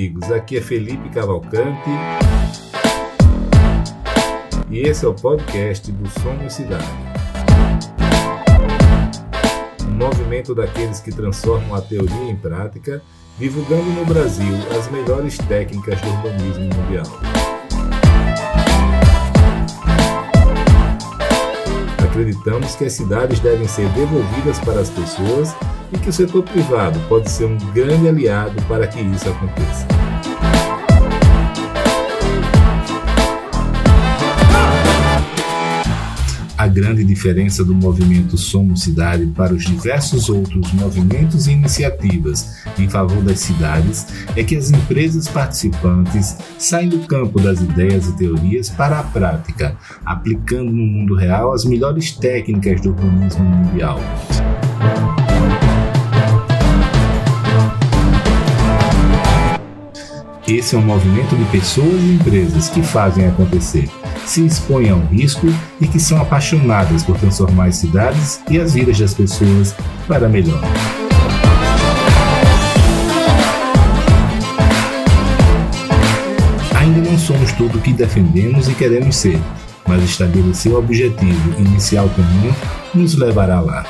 amigos, aqui é Felipe Cavalcante e esse é o podcast do Somos Cidade. Um movimento daqueles que transformam a teoria em prática, divulgando no Brasil as melhores técnicas do urbanismo mundial. acreditamos que as cidades devem ser devolvidas para as pessoas e que o setor privado pode ser um grande aliado para que isso aconteça. A grande diferença do movimento Somos Cidade para os diversos outros movimentos e iniciativas em favor das cidades é que as empresas participantes saem do campo das ideias e teorias para a prática, aplicando no mundo real as melhores técnicas do urbanismo mundial. Esse é um movimento de pessoas e empresas que fazem acontecer se expõem ao risco e que são apaixonadas por transformar as cidades e as vidas das pessoas para melhor. Ainda não somos tudo o que defendemos e queremos ser, mas estabelecer o objetivo inicial comum nos levará lá.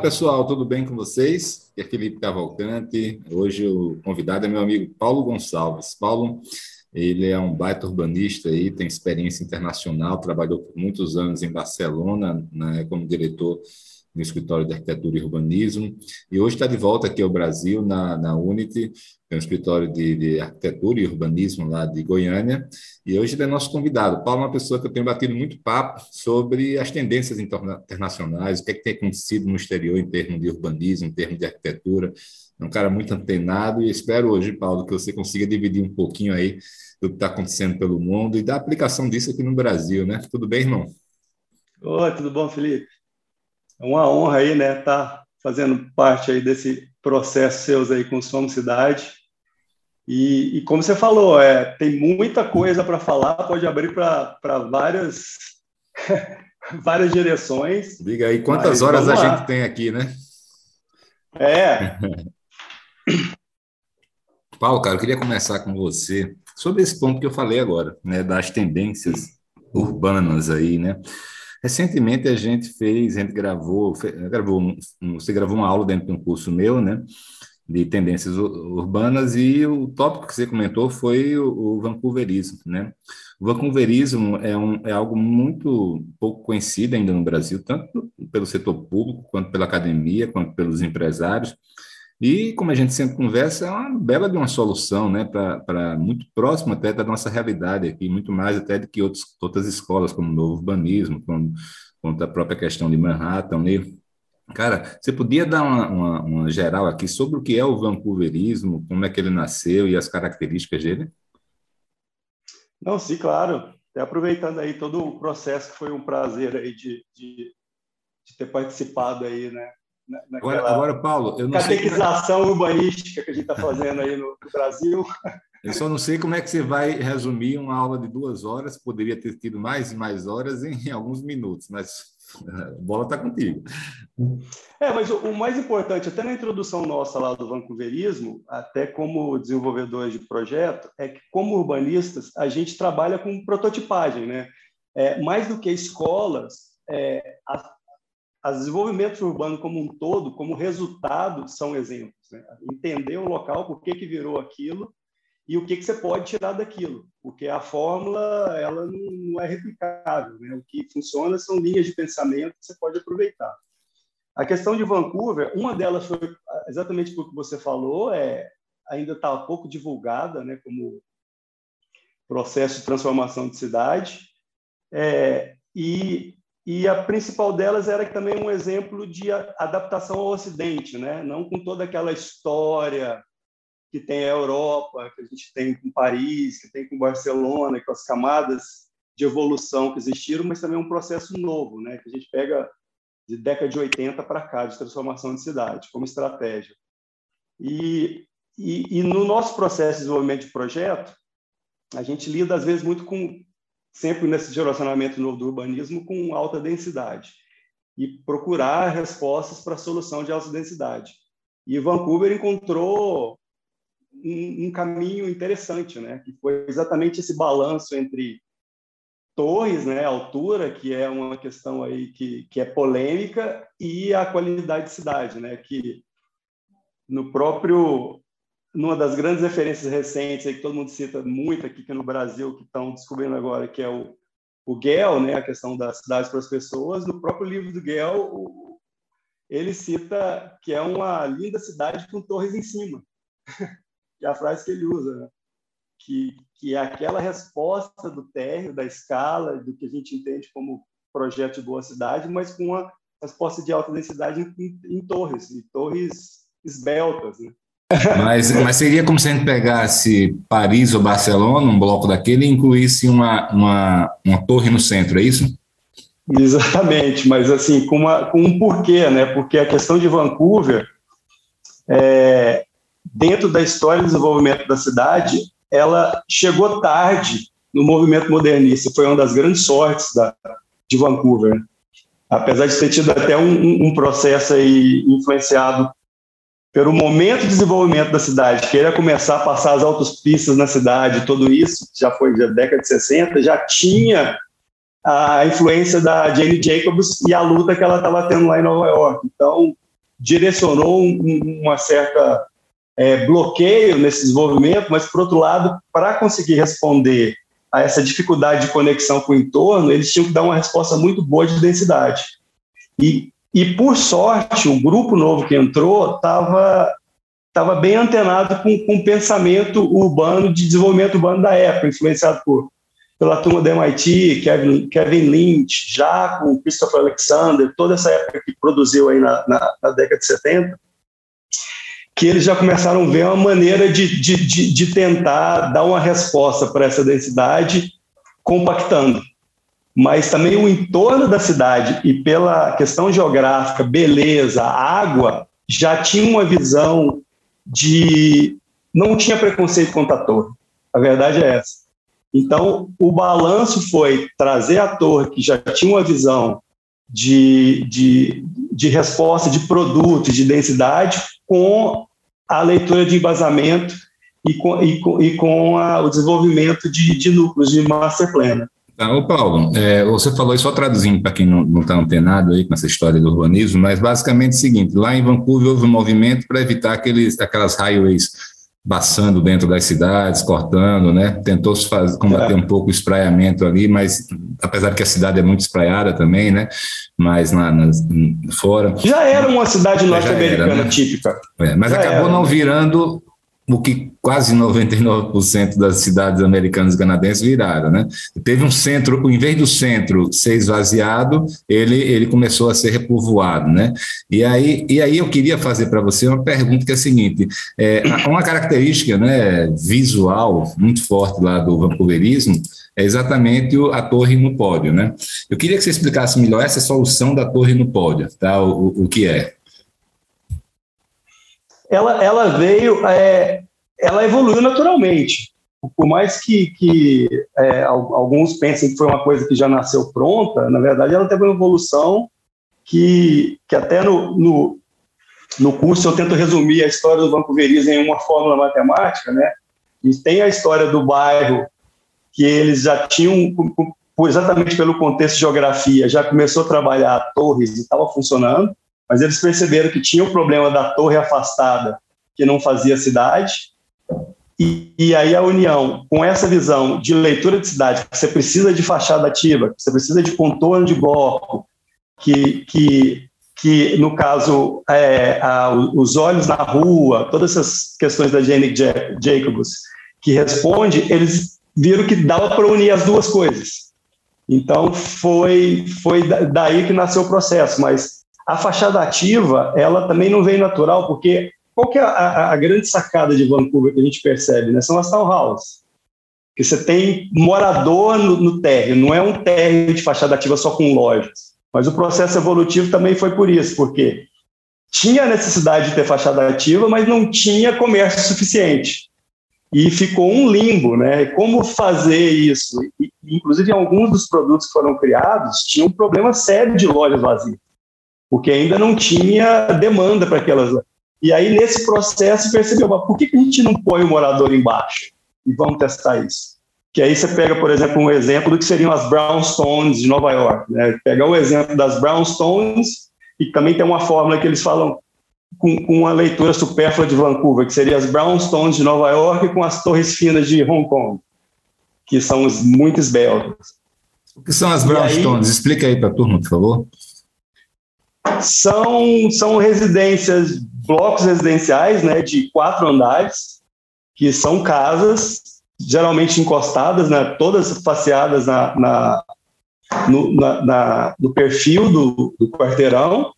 Pessoal, tudo bem com vocês? Aqui é Felipe Cavalcante. Hoje o convidado é meu amigo Paulo Gonçalves. Paulo, ele é um baita urbanista aí, tem experiência internacional, trabalhou por muitos anos em Barcelona, né, como diretor no escritório de arquitetura e urbanismo, e hoje está de volta aqui ao Brasil, na, na Unity, que é um escritório de, de, arquitetura e urbanismo lá de Goiânia, e hoje ele é nosso convidado. Paulo é uma pessoa que eu tenho batido muito papo sobre as tendências internacionais, o que, é que tem acontecido no exterior em termos de urbanismo, em termos de arquitetura, é um cara muito antenado e espero hoje, Paulo, que você consiga dividir um pouquinho aí do que está acontecendo pelo mundo e da aplicação disso aqui no Brasil, né? Tudo bem, irmão? Oi, tudo bom, Felipe? É uma honra aí, né, estar tá fazendo parte aí desse processo seus aí com Somos Cidade. E, e como você falou, é, tem muita coisa para falar, pode abrir para várias várias direções. Diga aí quantas horas a lá. gente tem aqui, né? É. Paulo, cara, eu queria começar com você sobre esse ponto que eu falei agora, né, das tendências urbanas aí, né? Recentemente a gente fez, a gente gravou, gravou você gravou uma aula dentro de um curso meu, né, de tendências urbanas e o tópico que você comentou foi o, o vancouverismo, né? O vancouverismo é, um, é algo muito pouco conhecido ainda no Brasil, tanto pelo setor público, quanto pela academia, quanto pelos empresários. E, como a gente sempre conversa, é uma bela de uma solução, né, para muito próximo até da nossa realidade aqui, muito mais até do que outros, outras escolas, como o novo urbanismo, como, como a própria questão de Manhattan. Né? Cara, você podia dar uma, uma, uma, geral aqui sobre o que é o vancouverismo, como é que ele nasceu e as características dele? Não, sim, claro. Até aproveitando aí todo o processo que foi um prazer aí de, de, de ter participado aí, né? Agora, agora, Paulo, eu não catequização sei... urbanística que a gente está fazendo aí no, no, Brasil. Eu só não sei como é que você vai resumir uma aula de duas horas, poderia ter tido mais e mais horas em alguns minutos, mas a bola está contigo. É, mas o, o, mais importante, até na introdução nossa lá do vancouverismo, até como desenvolvedores de projeto, é que como urbanistas a gente trabalha com prototipagem, né? É, mais do que escolas, é, a, as desenvolvimentos urbanos como um todo, como resultado, são exemplos. Né? Entender o local, por que, que virou aquilo e o que, que você pode tirar daquilo, porque a fórmula ela não, é replicável. Né? O que funciona são linhas de pensamento que você pode aproveitar. A questão de Vancouver, uma delas foi exatamente o que você falou, é ainda está pouco divulgada, né, como processo de transformação de cidade, é, e e a principal delas era também um exemplo de adaptação ao Ocidente, né? não com toda aquela história que tem a Europa, que a gente tem com Paris, que tem com Barcelona, com as camadas de evolução que existiram, mas também um processo novo, né? que a gente pega de década de 80 para cá, de transformação de cidade, como estratégia. E, e, e no nosso processo de desenvolvimento de projeto, a gente lida, às vezes, muito com sempre nesse relacionamento novo do urbanismo com alta densidade e procurar respostas para a solução de alta densidade. E Vancouver encontrou um, um, caminho interessante, né? Que foi exatamente esse balanço entre torres, né, altura, que é uma questão aí que, que é polêmica, e a qualidade de cidade, né? Que no próprio numa das grandes referências recentes aí que todo mundo cita muito aqui é no Brasil que estão descobrindo agora que é o o Gell, né, a questão das cidades para as pessoas, no próprio livro do Gell, o, ele cita que é uma linda cidade com torres em cima. que é a frase que ele usa, né? que, que é aquela resposta do térreo, da escala, do que a gente entende como projeto de boa cidade, mas com uma resposta de alta densidade em, em torres, e torres esbeltas. Né? Mas, mas seria como se a gente pegasse Paris ou Barcelona, um bloco daquele, e incluísse uma, uma, uma torre no centro, é isso? Exatamente, mas assim, com, uma, com um porquê, né? Porque a questão de Vancouver, é, dentro da história de desenvolvimento da cidade, ela chegou tarde no movimento modernista, foi uma das grandes sortes da, de Vancouver. Apesar de ter tido até um, um processo aí influenciado pelo momento de desenvolvimento da cidade, queria começar a passar as autopistas na cidade, tudo isso, já foi da década de 60, já tinha a influência da Jane Jacobs e a luta que ela estava tendo lá em Nova York. Então, direcionou um, uma certa é, bloqueio nesse desenvolvimento, mas, por outro lado, para conseguir responder a essa dificuldade de conexão com o entorno, eles tinham que dar uma resposta muito boa de densidade. E e, por sorte, o grupo novo que entrou estava tava bem antenado com, com o pensamento urbano, de desenvolvimento urbano da época, influenciado por, pela turma da MIT, Kevin, Kevin Lynch, já com Christopher Alexander, toda essa época que produziu aí na, na, na década de 70, que eles já começaram a ver uma maneira de, de, de, de tentar dar uma resposta para essa densidade compactando mas também o entorno da cidade e pela questão geográfica, beleza, água, já tinha uma visão de não tinha preconceito contra a torre. A verdade é essa. Então, o balanço foi trazer a torre, que já tinha uma visão de, de, de resposta de produtos, de densidade, com a leitura de embasamento e com, e com, e com a, o desenvolvimento de, de núcleos de master plan. Tá, ô Paulo, é, você falou isso só traduzindo para quem não está antenado aí com essa história do urbanismo, mas basicamente é o seguinte: lá em Vancouver houve um movimento para evitar aqueles, aquelas highways passando dentro das cidades, cortando, né? Tentou se fazer, combater é. um pouco o espraiamento ali, mas apesar que a cidade é muito espraiada também, né? Mas na, na fora. Já era uma cidade norte-americana né? típica. É, mas Já acabou era. não virando o que quase 99% das cidades americanas e canadenses viraram, né? Teve um centro, em vez do centro ser esvaziado, ele, ele começou a ser repovoado, né? E aí, e aí eu queria fazer para você uma pergunta que é a seguinte, é, uma característica né, visual muito forte lá do vancouverismo é exatamente a torre no pódio, né? Eu queria que você explicasse melhor essa solução da torre no pódio, tá? O, o que é? Ela, ela veio, é, ela evoluiu naturalmente. Por mais que, que é, alguns pensem que foi uma coisa que já nasceu pronta, na verdade ela teve uma evolução que, que até no, no, no curso eu tento resumir a história do Banco Veriza em uma fórmula matemática, né? E tem a história do bairro que eles já tinham, exatamente pelo contexto de geografia, já começou a trabalhar torres e estava funcionando mas eles perceberam que tinha o problema da torre afastada, que não fazia cidade, e, e, aí a União, com essa visão de leitura de cidade, que você precisa de fachada ativa, que você precisa de contorno de bloco, que, que, que no caso, é, a, os olhos na rua, todas essas questões da Jane Jacobs, que responde, eles viram que dava para unir as duas coisas. Então, foi, foi daí que nasceu o processo, mas a fachada ativa, ela também não vem natural, porque qual que é a, a grande sacada de Vancouver que a gente percebe? Né? São as townhouses. Que você tem morador no, no térreo, não é um térreo de fachada ativa só com lojas. Mas o processo evolutivo também foi por isso, porque tinha necessidade de ter fachada ativa, mas não tinha comércio suficiente. e ficou um limbo, né? Como fazer isso? E, inclusive, alguns dos produtos que foram criados tinham um problema sério de lojas vazias, porque ainda não tinha demanda para aquelas. E aí, nesse processo, percebeu, mas por que, que a gente não põe o morador embaixo? E vamos testar isso. Que aí você pega, por exemplo, um exemplo do que seriam as brownstones de Nova York. Né? Pegar o exemplo das brownstones e também tem uma fórmula que eles falam com, com uma leitura supérflua de Vancouver, que seria as brownstones de Nova York com as torres finas de Hong Kong, que são muito esbeltas. O que são as brownstones? Aí, Explica aí para a turma, por favor. São, são residências, blocos residenciais né, de quatro andares, que são casas geralmente encostadas, né, todas faceadas na, na, no, na, na, no perfil do, do quarteirão,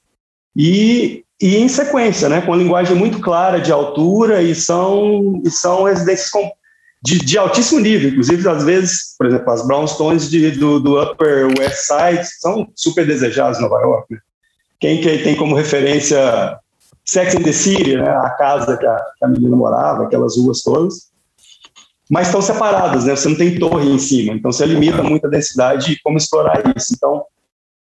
e e em sequência, né, com uma linguagem muito clara de altura e são, e são residências com, de, de altíssimo nível, inclusive às vezes, por exemplo, as brownstones de, do, do Upper West Side são super desejadas em Nova York. Né? Quem que tem como referência Sex and the City, né, a casa que a, que a menina morava, aquelas ruas todas, mas estão separadas, né? Você não tem torre em cima, então você limita muito a densidade e como explorar isso. Então,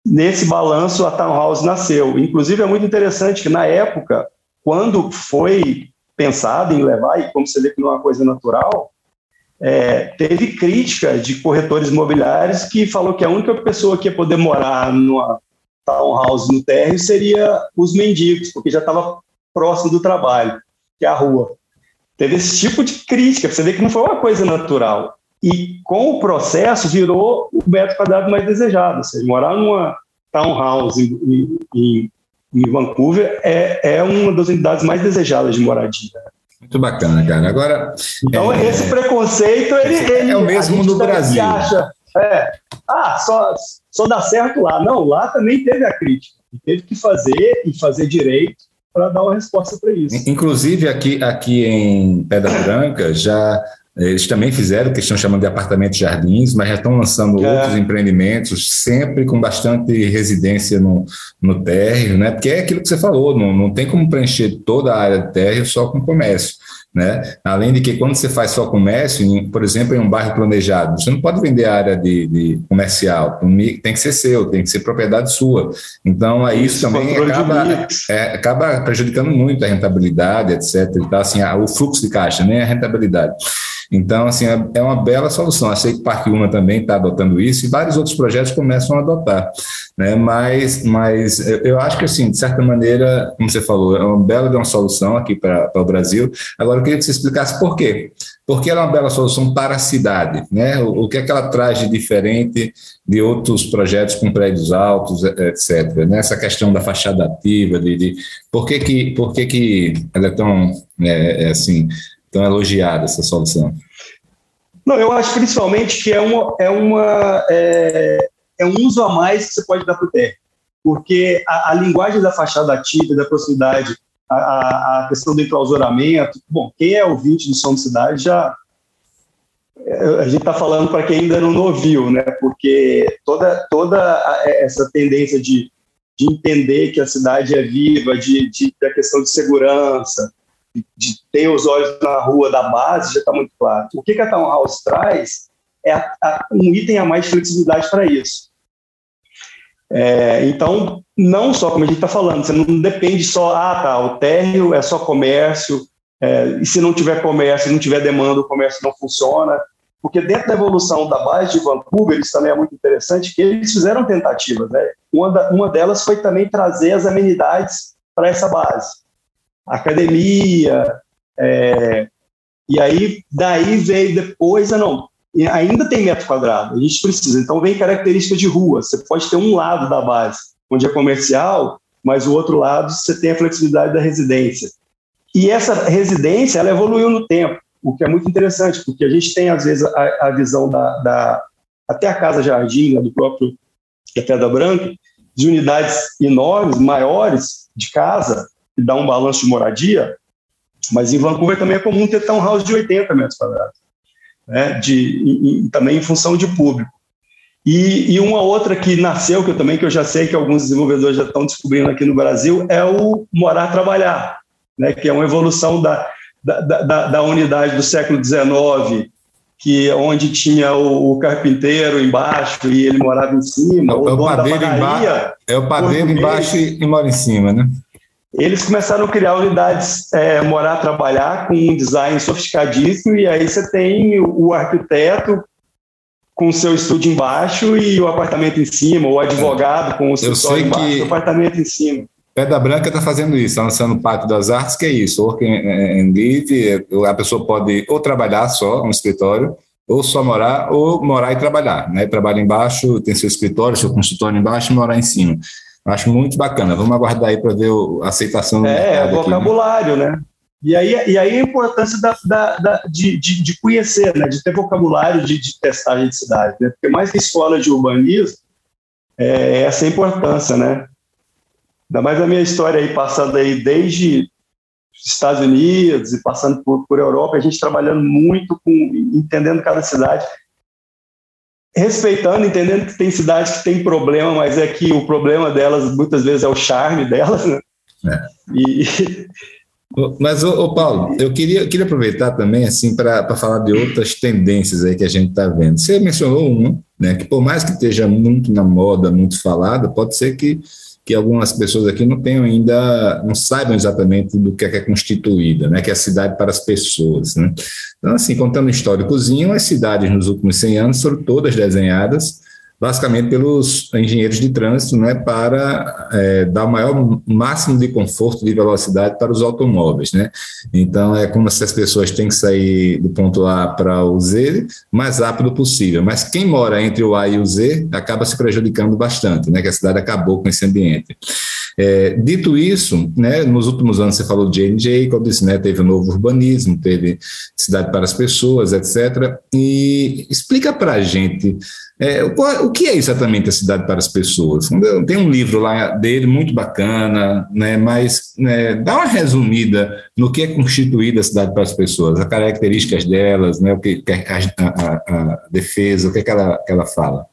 nesse balanço a Townhouse nasceu. Inclusive é muito interessante que na época, quando foi pensado em levar, e como você vê que não é uma coisa natural, é, teve crítica de corretores imobiliários que falou que a única pessoa que ia poder morar numa townhouse no térreo seria os mendigos, porque já estava próximo do trabalho, que é a rua. Teve esse tipo de crítica, você vê que não foi uma coisa natural. E com o processo virou o metro quadrado mais desejado. Ou seja, morar numa townhouse em, em, em Vancouver é, é uma das unidades mais desejadas de moradia. Muito bacana, cara. Agora. Então, é, esse preconceito, ele. ele é o mesmo no Brasil. Acha, é, ah, só, só dá certo lá. Não, lá também teve a crítica. Teve que fazer e fazer direito para dar uma resposta para isso. Inclusive, aqui, aqui em Pedra Branca, já eles também fizeram o que estão chamando de apartamentos jardins, mas já estão lançando é. outros empreendimentos, sempre com bastante residência no, no térreo, né? Porque é aquilo que você falou, não, não tem como preencher toda a área de térreo só com comércio. Né? Além de que quando você faz só comércio, em, por exemplo, em um bairro planejado, você não pode vender a área de, de, comercial, tem que ser seu, tem que ser propriedade sua. Então, aí isso, isso também acaba, é, acaba prejudicando muito a rentabilidade, etc. Então, assim, o fluxo de caixa, nem a rentabilidade. Então, assim, é, é uma bela solução. Sei que Parque Uma também está adotando isso e vários outros projetos começam a adotar. Né? Mas, mas eu acho que, assim, de certa maneira, como você falou, é uma bela uma solução aqui para o Brasil. Agora, eu queria que você explicasse por quê. Porque ela é uma bela solução para a cidade, né? O, o que é que ela traz de diferente de outros projetos com prédios altos, etc. Nessa questão da fachada ativa, de, de por que que, por que que ela é tão, é, é assim, tão elogiada essa solução? Não, eu acho principalmente que é, uma, é, uma, é, é um uso a mais que você pode dar para o terreno, porque a, a, linguagem da fachada ativa, da proximidade, a, a, questão do enclausuramento, bom, quem é ouvinte do Som de Cidade já... É, a gente está falando para quem ainda não ouviu, né? Porque toda, toda essa tendência de, de entender que a cidade é viva, de, de, da questão de segurança, de ter os olhos na rua da base já está muito claro. O que, que a Townhouse traz é a, a, um item a mais de flexibilidade para isso. É, então, não só como a gente está falando, você não depende só, ah, tá, o térreo é só comércio, é, e se não tiver comércio, se não tiver demanda, o comércio não funciona. Porque dentro da evolução da base de Vancouver, isso também é muito interessante, que eles fizeram tentativas. Né? Uma, da, uma delas foi também trazer as amenidades para essa base academia, é, e aí daí veio depois, ah, não, ainda tem metro quadrado, a gente precisa, então vem característica de rua, você pode ter um lado da base, onde é comercial, mas o outro lado você tem a flexibilidade da residência. E essa residência, ela evoluiu no tempo, o que é muito interessante, porque a gente tem, às vezes, a, a visão da, da, até a Casa Jardim, do próprio Pedra Branca, de unidades enormes, maiores, de casa, que dá um balanço de moradia, mas em Vancouver também é comum ter townhouse de 80 metros quadrados, né, de, também em função de público. E, e, uma outra que nasceu, que eu também que eu já sei que alguns desenvolvedores já estão descobrindo aqui no Brasil, é o morar trabalhar, né, que é uma evolução da, da, da, da unidade do século XIX, que onde tinha o, o, carpinteiro embaixo e ele morava em cima, é, o, é o padeiro embaixo, é o padeiro embaixo e mora em cima, né? Eles começaram a criar unidades, é, morar, trabalhar com um design sofisticadíssimo e aí você tem o, arquiteto com o seu estúdio embaixo e o apartamento em cima, o advogado com o seu embaixo e o apartamento em cima. Pedra Branca está fazendo isso, está lançando o Pacto das Artes, que é isso, working and live, a pessoa pode ou trabalhar só no escritório, ou só morar, ou morar e trabalhar, né? Trabalha embaixo, tem seu escritório, seu consultório embaixo e morar em cima. Acho muito bacana. Vamos aguardar aí para ver a aceitação do É, é vocabulário, aqui, né? né? E aí, e aí a importância da, da, da de, de, de, conhecer, né? de ter vocabulário de, de testagem de cidade. Né? Porque mais que escola de urbanismo, é essa a importância, né? Ainda mais a minha história aí, passando aí desde Estados Unidos e passando por, por Europa, a gente trabalhando muito com entendendo cada cidade, respeitando, entendendo que tem cidades que tem problema, mas é que o problema delas muitas vezes é o charme delas, né? É. E mas, ô, ô, Paulo, eu queria, queria aproveitar também assim para falar de outras tendências aí que a gente está vendo. Você mencionou uma, né, que por mais que esteja muito na moda, muito falada, pode ser que que algumas pessoas aqui não tenham ainda, não saibam exatamente do que é, que é constituída, né, que é a cidade para as pessoas. Né? Então, assim, contando um históricozinho, as cidades nos últimos 100 anos foram todas desenhadas basicamente pelos engenheiros de trânsito, né, para é, dar o maior máximo de conforto de velocidade para os automóveis, né. Então é como se as pessoas têm que sair do ponto A para o Z mais rápido possível. Mas quem mora entre o A e o Z acaba se prejudicando bastante, né, que a cidade acabou com esse ambiente. É, dito isso, né, nos últimos anos você falou de Jane Jacobs, né, teve o novo urbanismo, teve cidade para as pessoas, etc. E explica para a gente é, o, que é exatamente a cidade para as pessoas. Tem um livro lá dele muito bacana, né, mas né, dá uma resumida no que é constituída a cidade para as pessoas, as características delas, né, o que, a, a, a defesa, o que, é que, ela, que ela fala.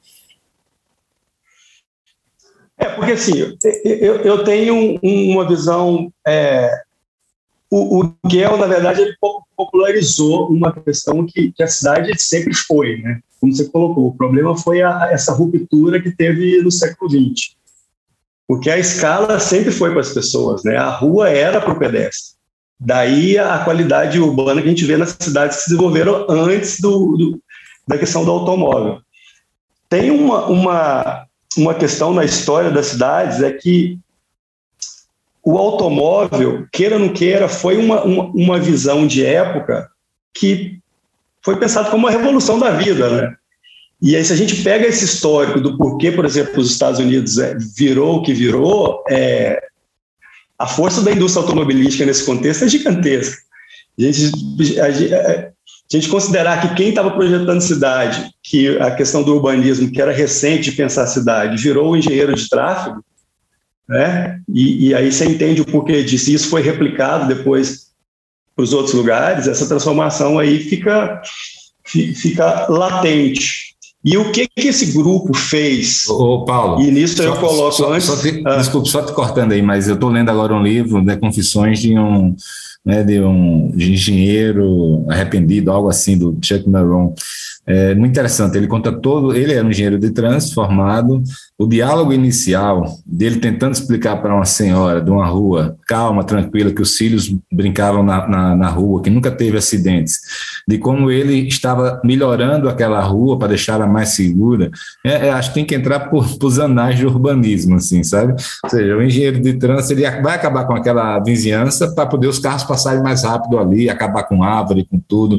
É, porque assim, eu, eu tenho uma visão. É, o, o na verdade, ele popularizou uma questão que, que, a cidade sempre foi, né? Como você colocou, o problema foi a, essa ruptura que teve no século XX. Porque a escala sempre foi para as pessoas, né? A rua era para o pedestre. Daí a qualidade urbana que a gente vê nas cidades que se desenvolveram antes do, do da questão do automóvel. Tem uma, uma, uma questão na história das cidades é que o automóvel, queira ou não queira, foi uma, uma, uma visão de época que foi pensado como uma revolução da vida, né? E aí, se a gente pega esse histórico do porquê, por exemplo, os Estados Unidos é, virou o que virou, é, a força da indústria automobilística nesse contexto é gigantesca. A gente, a, a, gente considerar que quem estava projetando cidade, que a questão do urbanismo, que era recente de pensar cidade, virou o engenheiro de tráfego, né? E, e aí você entende o porquê disso. Isso foi replicado depois para os outros lugares. Essa transformação aí fica fica latente. E o que, que esse grupo fez? Ô, Paulo. E nisso só, eu coloco só, antes. Só te, ah. Desculpe, só te cortando aí, mas eu estou lendo agora um livro, né, Confissões de um né, de um de engenheiro arrependido, algo assim, do Chuck Maron. É muito interessante, ele conta todo, ele era um engenheiro de trânsito formado, o diálogo inicial dele tentando explicar para uma senhora de uma rua calma, tranquila, que os filhos brincavam na, na, na rua, que nunca teve acidentes, de como ele estava melhorando aquela rua para deixá-la mais segura, é, é, acho que tem que entrar por, por os anais de urbanismo, assim, sabe? Ou seja, o engenheiro de trânsito ele vai acabar com aquela vizinhança para poder os carros passarem mais rápido ali, acabar com árvore, com tudo.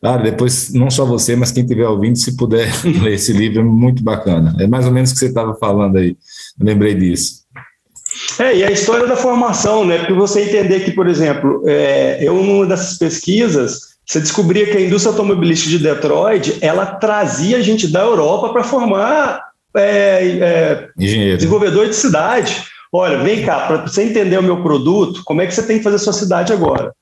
Claro, depois, não só você, mas quem estiver ouvindo, se puder ler esse livro, é muito bacana. É mais ou menos o que você estava falando aí. Eu lembrei disso. É, e a história da formação, né? Porque você entender que, por exemplo, é, eu, numa dessas pesquisas, você descobria que a indústria automobilística de Detroit, ela trazia gente da Europa para formar é, é, desenvolvedor de cidade. Olha, vem cá, para você entender o meu produto, como é que você tem que fazer a sua cidade agora?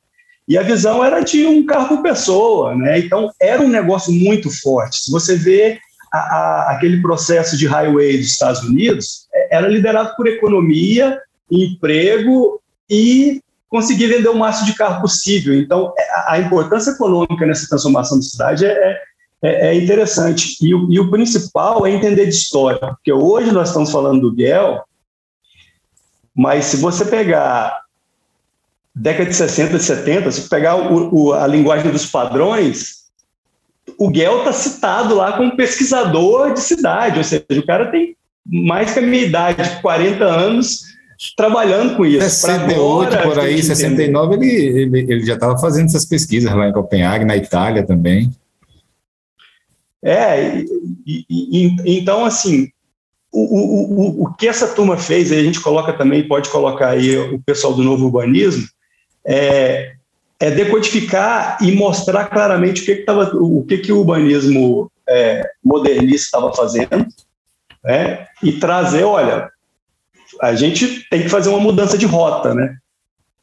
E a visão era de um carro por pessoa, né? Então era um negócio muito forte. Se você vê a, a, aquele processo de highway dos Estados Unidos, é, era liderado por economia, emprego e conseguir vender o máximo de carro possível. Então, é, a, importância econômica nessa transformação da cidade é, é, é interessante. E o, e o, principal é entender de história, porque hoje nós estamos falando do Guel, mas se você pegar década de 60, 70, se pegar o, o, a linguagem dos padrões, o Guel está citado lá como pesquisador de cidade, ou seja, o cara tem mais que a minha idade, 40 anos, trabalhando com isso. 68 agora, por aí, 69, ele, ele, ele já estava fazendo essas pesquisas lá em Copenhague, na Itália também. É, e, e, então, assim, o, o, o, o que essa turma fez, a gente coloca também, pode colocar aí o pessoal do novo urbanismo, é, é decodificar e mostrar claramente o que, que, tava, o, que, que o urbanismo é, modernista estava fazendo, né? e trazer, olha, a gente tem que fazer uma mudança de rota, né?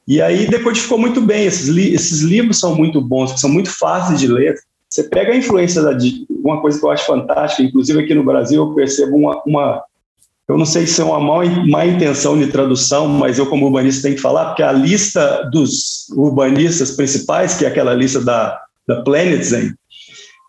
E aí decodificou muito bem, esses, li esses livros são muito bons, são muito fáceis de ler, você pega a influência da uma coisa que eu acho fantástica, inclusive aqui no Brasil eu percebo uma, uma eu não sei se é uma má, má intenção de tradução, mas eu como urbanista tenho que falar, porque a lista dos urbanistas principais, que é aquela lista da, da Planetzen,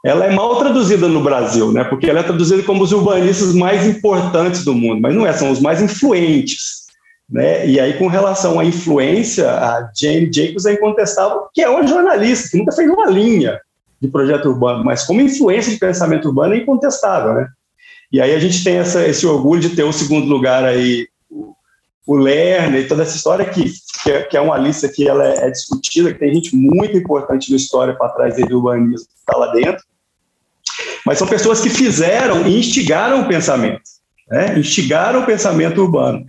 ela é mal traduzida no Brasil, né? Porque ela é traduzida como os urbanistas mais importantes do mundo, mas não é, são os mais influentes. Né? E aí, com relação à influência, a Jane Jacobs é incontestável, que é uma jornalista, que nunca fez uma linha de projeto urbano, mas como influência de pensamento urbano é incontestável, né? E aí a gente tem essa, esse orgulho de ter o segundo lugar aí, o, o Lerner e toda essa história que, que é, que, é, uma lista que ela é, é, discutida, que tem gente muito importante na história para trás do urbanismo que está lá dentro, mas são pessoas que fizeram e instigaram o pensamento, né? instigaram o pensamento urbano.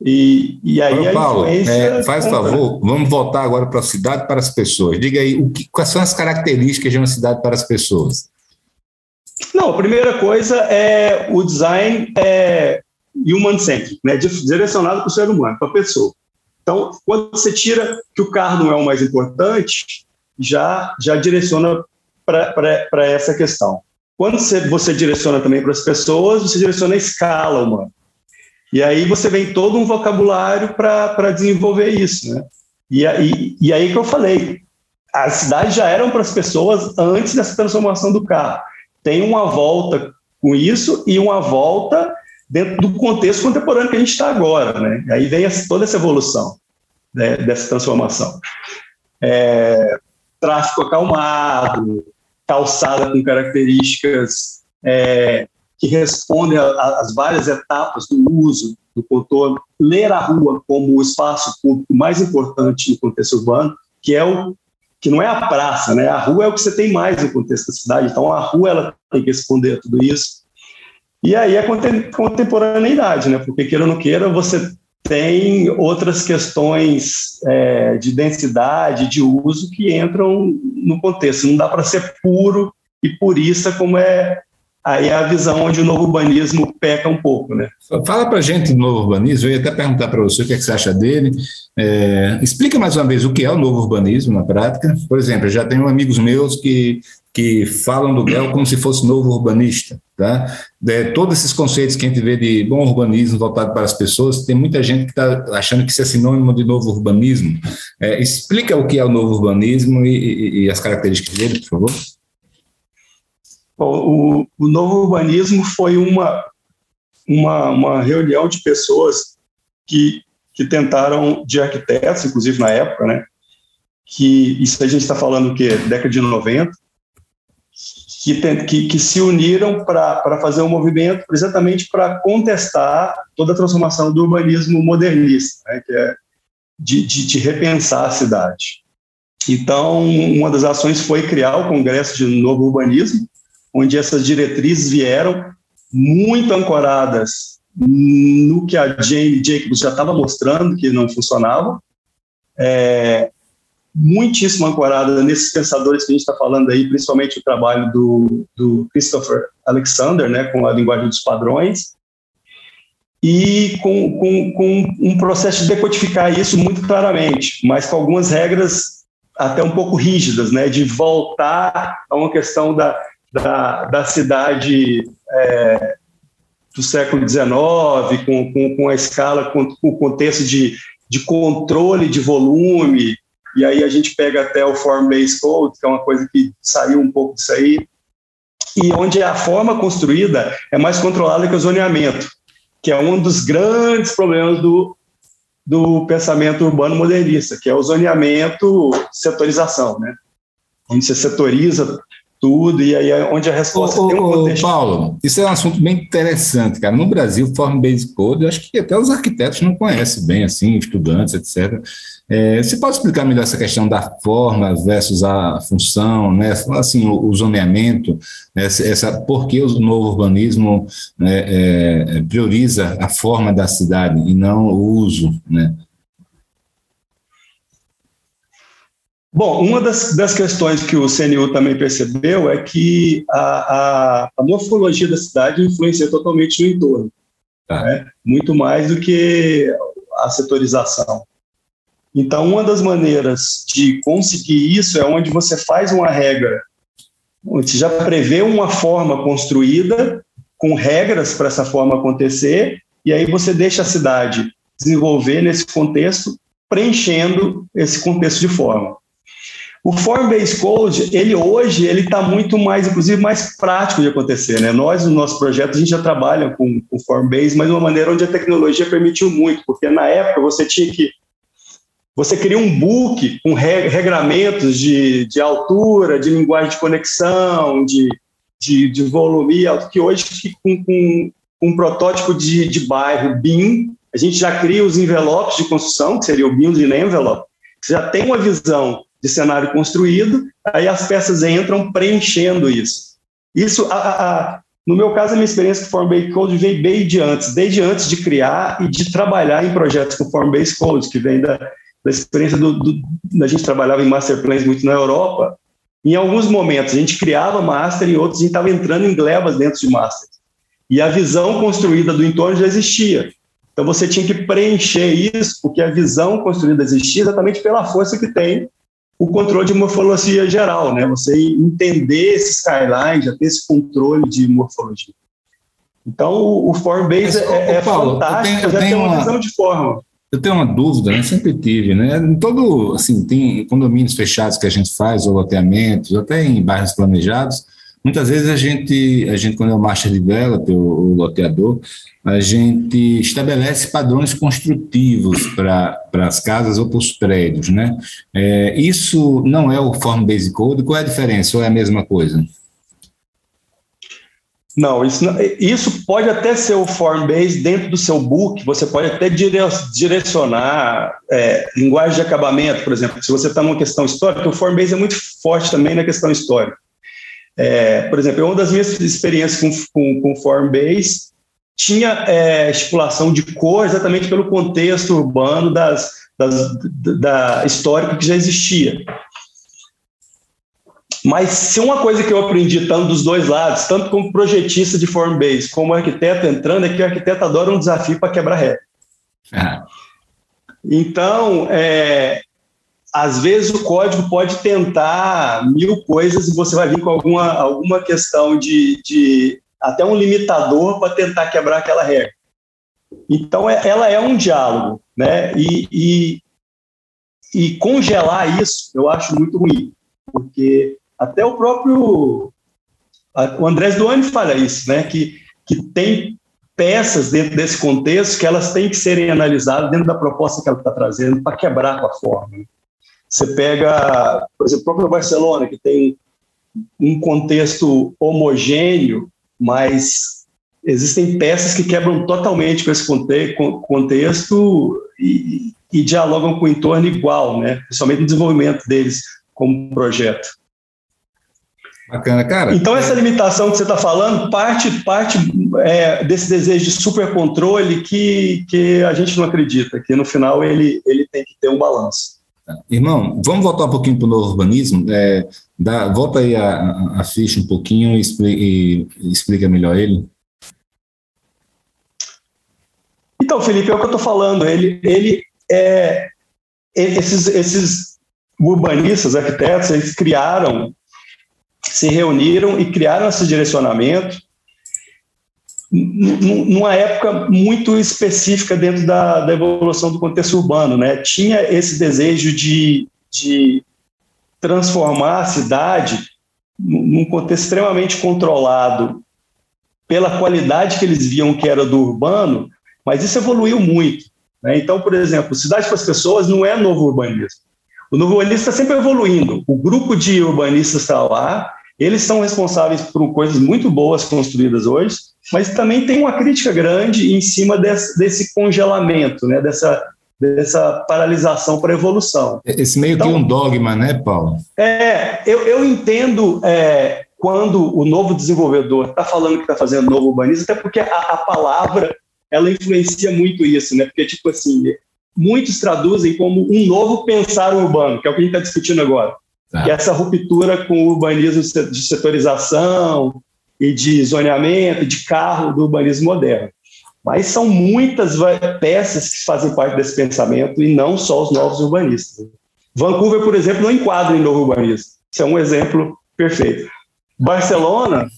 E, e aí Paulo, é, faz favor, vamos voltar agora para a cidade para as pessoas. Diga aí, o que, quais são as características de uma cidade para as pessoas? Não, a primeira coisa é o design é human-centric, né, direcionado para o ser humano, para a pessoa. Então, quando você tira que o carro não é o mais importante, já, já direciona para essa questão. Quando você, você direciona também para as pessoas, você direciona a escala humana. E aí você vem todo um vocabulário para desenvolver isso, né? E, e, e aí que eu falei, as cidades já eram para as pessoas antes dessa transformação do carro. Tem uma volta com isso e uma volta dentro do contexto contemporâneo que a gente está agora, né? E aí vem essa, toda essa evolução né, dessa transformação. É, tráfego acalmado, calçada com características é, que responde às várias etapas do uso do contorno, ler a rua como o espaço público mais importante no contexto urbano, que é o que não é a praça, né? A rua é o que você tem mais no contexto da cidade, então a rua ela tem que responder a tudo isso. E aí a contemporaneidade, né? Porque queira ou não queira, você tem outras questões é, de densidade, de uso que entram no contexto. Não dá para ser puro e purista como é aí é a visão onde o novo urbanismo peca um pouco, né? Fala para a gente do novo urbanismo, eu ia até perguntar para você o que, é que, você acha dele. É, explica mais uma vez o que é o novo urbanismo na prática. Por exemplo, eu já tenho amigos meus que, que falam do GEL como se fosse novo urbanista. Tá? É, todos esses conceitos que a gente vê de bom urbanismo voltado para as pessoas, tem muita gente que está achando que isso é sinônimo de novo urbanismo. É, explica o que é o novo urbanismo e, e, e as características dele, por favor. O, o novo urbanismo foi uma, uma, uma reunião de pessoas que, que tentaram, de arquitetos, inclusive na época, né? Que isso a gente está falando o quê? Década de 90, que, que, que se uniram para fazer um movimento exatamente para contestar toda a transformação do urbanismo modernista, né? que é de, de, de repensar a cidade. Então, uma das ações foi criar o Congresso de Novo Urbanismo, onde essas diretrizes vieram muito ancoradas no que a Jane Jacobs já estava mostrando que não funcionava, é, muitíssimo ancorada nesses pensadores que a gente está falando aí, principalmente o trabalho do, do Christopher Alexander, né, com a linguagem dos padrões, e com, com, com um processo de decodificar isso muito claramente, mas com algumas regras até um pouco rígidas, né, de voltar a uma questão da da, da cidade é, do século XIX, com, com, com, a escala, com, com o contexto de, de controle de volume, e aí a gente pega até o Form-Based Code, que é uma coisa que saiu um pouco disso aí, e onde a forma construída é mais controlada que o zoneamento, que é um dos grandes problemas do, do pensamento urbano modernista, que é o zoneamento, setorização, né? Onde você setoriza tudo, e aí é onde a resposta ô, tem um contexto. Paulo, isso é um assunto bem interessante, cara. No Brasil, Form-Based Code, eu acho que até os arquitetos não conhecem bem, assim, estudantes, etc. É, você pode explicar melhor essa questão da forma versus a função, né? Assim, o, o zoneamento, né? essa, por que o novo urbanismo né, é, prioriza a forma da cidade e não o uso, né? Bom, uma das, das questões que o CNU também percebeu é que a, a, a morfologia da cidade influencia totalmente no entorno, tá. né? muito mais do que a setorização. Então, uma das maneiras de conseguir isso é onde você faz uma regra, onde você já prevê uma forma construída, com regras para essa forma acontecer, e aí você deixa a cidade desenvolver nesse contexto, preenchendo esse contexto de forma. O Form-Based Code, ele hoje, ele está muito mais, inclusive, mais prático de acontecer. Né? Nós, no nosso projeto, a gente já trabalha com, com Form-Based, mas de uma maneira onde a tecnologia permitiu muito, porque na época você tinha que você cria um book com regramentos de, de altura, de linguagem de conexão, de, de, de volume, que hoje, com, com, com um protótipo de, de bairro BIM, a gente já cria os envelopes de construção, que seria o Building Envelope, você já tem uma visão de cenário construído, aí as peças entram preenchendo isso. Isso, a, a, no meu caso, a minha experiência com Form-Based Code veio bem de antes, desde antes de criar e de trabalhar em projetos com Form-Based Code, que vem da, da experiência do, do, a gente trabalhava em master plans muito na Europa. Em alguns momentos a gente criava master, em outros a gente estava entrando em glebas dentro de master. E a visão construída do entorno já existia. Então você tinha que preencher isso, porque a visão construída existia exatamente pela força que tem o controle de morfologia geral, né? Você entender esse skyline, já ter esse controle de morfologia. Então, o, form-based é, é Paulo, fantástico, eu tenho, eu já tem uma, uma visão de forma. Eu tenho uma dúvida, né? sempre tive, né? Em todo, assim, tem condomínios fechados que a gente faz, ou loteamentos, até em bairros planejados, muitas vezes a gente, a gente quando é o master developer, o, o loteador, a gente estabelece padrões construtivos para as casas ou para os prédios, né? É, isso não é o Form Basic Code, qual é a diferença, ou é a mesma coisa? Não, isso, isso pode até ser o form base dentro do seu book, você pode até direcionar é, linguagem de acabamento, por exemplo. Se você está numa questão histórica, o form base é muito forte também na questão histórica. É, por exemplo, uma das minhas experiências com, com, com form base tinha é, estipulação de cor exatamente pelo contexto urbano das, das, da histórico que já existia. Mas se uma coisa que eu aprendi tanto dos dois lados, tanto como projetista de form base, como arquiteto entrando, é que o arquiteto adora um desafio para quebrar regra. É. Então, é, às vezes o código pode tentar mil coisas e você vai vir com alguma, alguma questão de, de até um limitador para tentar quebrar aquela regra. Então, é, ela é um diálogo, né? E, e, e congelar isso eu acho muito ruim, porque até o próprio o Andrés Duane fala isso, né? Que, que tem peças dentro desse contexto que elas têm que serem analisadas dentro da proposta que ela está trazendo para quebrar com a forma. Você pega, por exemplo, o próprio Barcelona, que tem um contexto homogêneo, mas existem peças que quebram totalmente com esse contexto e, e dialogam com o entorno igual, né? principalmente no desenvolvimento deles como projeto. Bacana, cara. Então, essa limitação que você está falando parte, parte é, desse desejo de supercontrole que, que a gente não acredita, que no final ele, ele tem que ter um balanço. Irmão, vamos voltar um pouquinho para o novo urbanismo. É, dá, volta aí a, a, ficha um pouquinho e explica, e explica melhor ele. Então, Felipe, é o que eu estou falando. Ele, ele é, esses, esses urbanistas, arquitetos, eles criaram se reuniram e criaram esse direcionamento numa época muito específica dentro da, da, evolução do contexto urbano, né? Tinha esse desejo de, de transformar a cidade num contexto extremamente controlado pela qualidade que eles viam que era do urbano, mas isso evoluiu muito. Né? Então, por exemplo, Cidade para as Pessoas não é novo urbanismo. O novo urbanismo está sempre evoluindo. O grupo de urbanistas está lá, eles são responsáveis por coisas muito boas construídas hoje, mas também tem uma crítica grande em cima desse, desse congelamento, né? dessa, dessa paralisação para a evolução. Esse meio então, que um dogma, né, Paulo? É, eu, eu entendo é, quando o novo desenvolvedor está falando que está fazendo novo urbanismo, até porque a, a, palavra ela influencia muito isso, né? Porque, tipo assim, muitos traduzem como um novo pensar urbano, que é o que a gente está discutindo agora. Tá. Que é essa ruptura com o urbanismo de setorização e de zoneamento, de carro do urbanismo moderno. Mas são muitas peças que fazem parte desse pensamento e não só os novos urbanistas. Vancouver, por exemplo, não enquadra em novo urbanismo. Isso é um exemplo perfeito. Barcelona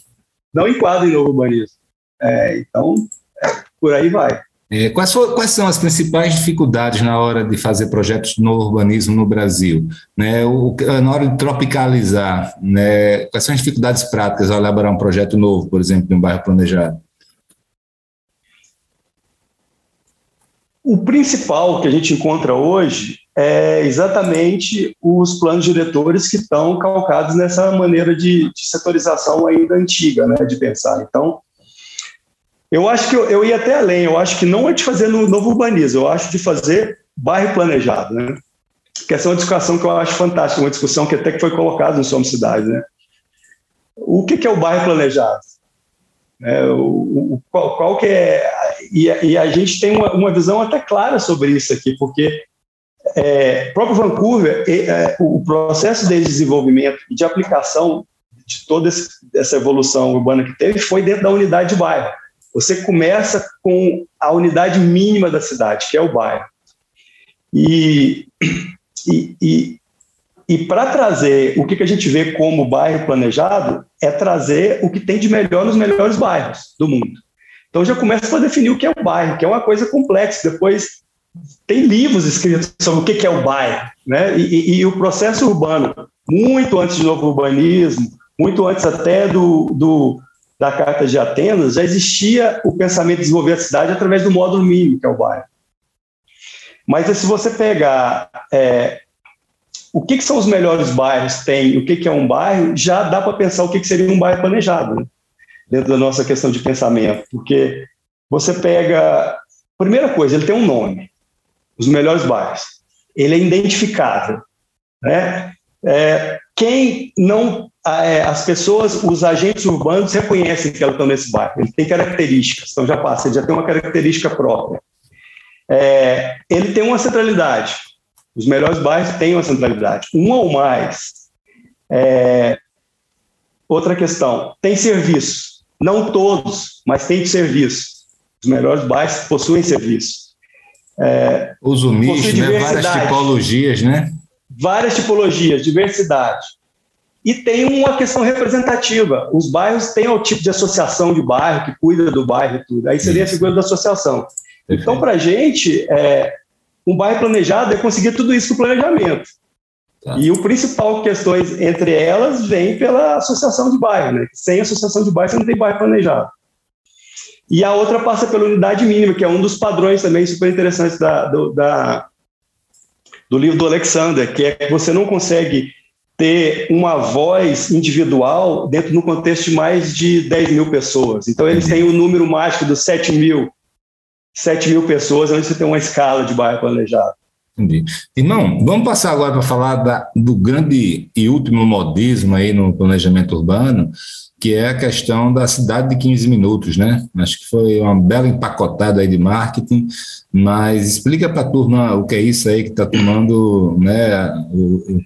não enquadra em novo urbanismo. É, então, é, por aí vai. É, quais, for, quais, são as principais dificuldades na hora de fazer projetos novo urbanismo no Brasil? Né, o, na hora de tropicalizar, né, quais são as dificuldades práticas ao elaborar um projeto novo, por exemplo, em um bairro planejado? O principal que a gente encontra hoje é exatamente os planos diretores que estão calcados nessa maneira de, de setorização ainda antiga, né, de pensar. Então, eu acho que eu, eu, ia até além, eu acho que não é de fazer no novo urbanismo, eu acho de fazer bairro planejado, né? Que essa é uma discussão que eu acho fantástica, uma discussão que até que foi colocada no Somos Cidade, né? O que, que é o bairro planejado? É, o, o, qual, qual, que é... E, e a gente tem uma, uma, visão até clara sobre isso aqui, porque é, próprio Vancouver, é, o processo de desenvolvimento e de aplicação de toda essa evolução urbana que teve foi dentro da unidade de bairro. Você começa com a unidade mínima da cidade, que é o bairro. E, e, e, e para trazer o que, que a gente vê como bairro planejado, é trazer o que tem de melhor nos melhores bairros do mundo. Então já começa a definir o que é o bairro, que é uma coisa complexa. Depois tem livros escritos sobre o que, é o bairro, né? E, e, o processo urbano, muito antes do novo urbanismo, muito antes até do, do da Carta de Atenas, já existia o pensamento de desenvolver a cidade através do módulo mínimo, que é o bairro. Mas se você pegar é, o que, que, são os melhores bairros, tem o que, que é um bairro, já dá para pensar o que, que, seria um bairro planejado, né? dentro da nossa questão de pensamento. Porque você pega. Primeira coisa, ele tem um nome, os melhores bairros. Ele é identificável. Né? É, quem não é, as pessoas, os agentes urbanos reconhecem que elas estão nesse bairro. Ele tem características, então já passa, ele já tem uma característica própria. É, ele tem uma centralidade. Os melhores bairros têm uma centralidade, um ou mais. É, outra questão, tem serviço. Não todos, mas tem serviço. Os melhores bairros possuem serviço. É, Uso misto, né? várias tipologias, né? Várias tipologias, diversidade. E tem uma questão representativa. Os bairros têm o tipo de associação de bairro que cuida do bairro e tudo. Aí seria Isso. a figura da associação. Perfeito. Então, para a gente, é, um bairro planejado é conseguir tudo isso com o planejamento. Tá. E o principal questões entre elas vem pela associação de bairro. Né? Sem associação de bairro, você não tem bairro planejado. E a outra passa pela unidade mínima, que é um dos padrões também super interessantes da, do, da, do livro do Alexander, que é que você não consegue ter uma voz individual dentro do contexto de mais de 10 mil pessoas. Então, eles têm o um número mágico dos 7 mil, 7 mil pessoas, onde você tem uma escala de bairro planejado. Entendi. Irmão, vamos passar agora para falar da, do grande e último modismo aí no planejamento urbano, que é a questão da cidade de 15 minutos, né? Acho que foi uma bela empacotada aí de marketing, mas explica para a turma o que é isso aí que está tomando né, o,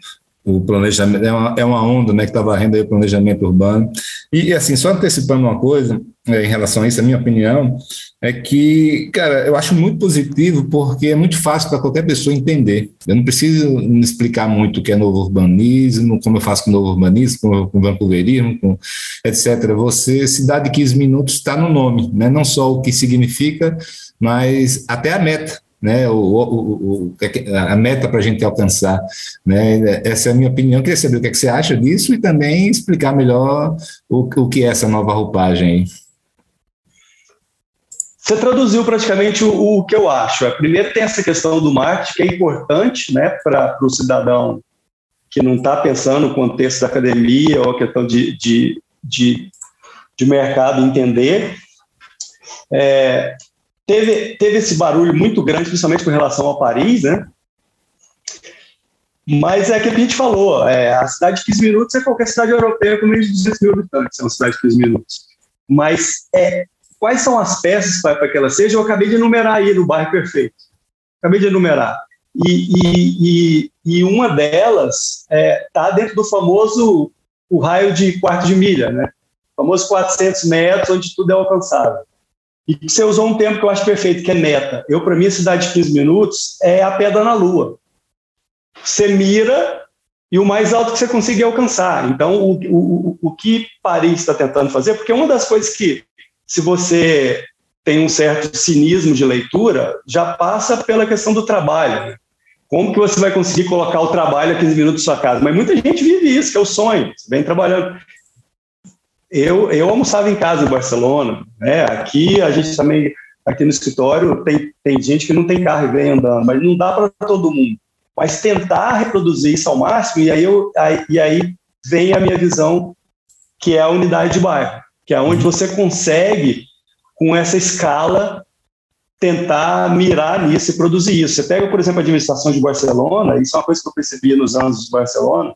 o planejamento, é uma, é uma onda né, que está varrendo aí o planejamento urbano. E, assim, só antecipando uma coisa é, em relação a isso, a minha opinião é que, cara, eu acho muito positivo porque é muito fácil para qualquer pessoa entender. Eu não preciso me explicar muito o que é novo urbanismo, como eu faço com novo urbanismo, com, com vancouverismo, com etc. Você, cidade de 15 minutos está no nome, né? não só o que significa, mas até a meta né, o, o, o, a meta para a gente alcançar. Né? Essa é a minha opinião. Queria saber o que, é que você acha disso e também explicar melhor o, o que é essa nova roupagem. Você traduziu praticamente o, o, que eu acho. É, primeiro tem essa questão do marketing, que é importante né, para o cidadão que não está pensando no contexto da academia ou a questão de, de, de, de mercado entender. É, teve, teve esse barulho muito grande, principalmente com relação a Paris, né? Mas é aquilo que a gente falou, é, a cidade de 15 minutos é qualquer cidade europeia com menos de 200 mil habitantes, é uma cidade de 15 minutos. Mas é, quais são as peças para que ela seja? Eu acabei de enumerar aí no bairro perfeito. Acabei de enumerar. E, e, e, e uma delas está é, tá dentro do famoso o raio de quarto de milha, né? O famoso 400 metros, onde tudo é alcançável. E você usou um tempo que eu acho perfeito, que é meta. Eu, para mim, a cidade de 15 minutos é a pedra na lua. Você mira e o mais alto que você conseguir alcançar. Então, o, o, o que Paris está tentando fazer, porque uma das coisas que, se você tem um certo cinismo de leitura, já passa pela questão do trabalho. Como que você vai conseguir colocar o trabalho a 15 minutos da sua casa? Mas muita gente vive isso, que é o sonho. Você vem trabalhando. Eu, eu almoçava em casa em Barcelona, né? Aqui a gente também, aqui no escritório, tem, tem gente que não tem carro e vem andando, mas não dá para todo mundo. Mas tentar reproduzir isso ao máximo, e aí, eu, aí, e aí vem a minha visão, que é a unidade de bairro, que é onde você consegue, com essa escala, tentar mirar nisso e produzir isso. Você pega, por exemplo, a administração de Barcelona, isso é uma coisa que eu percebi nos anos de Barcelona,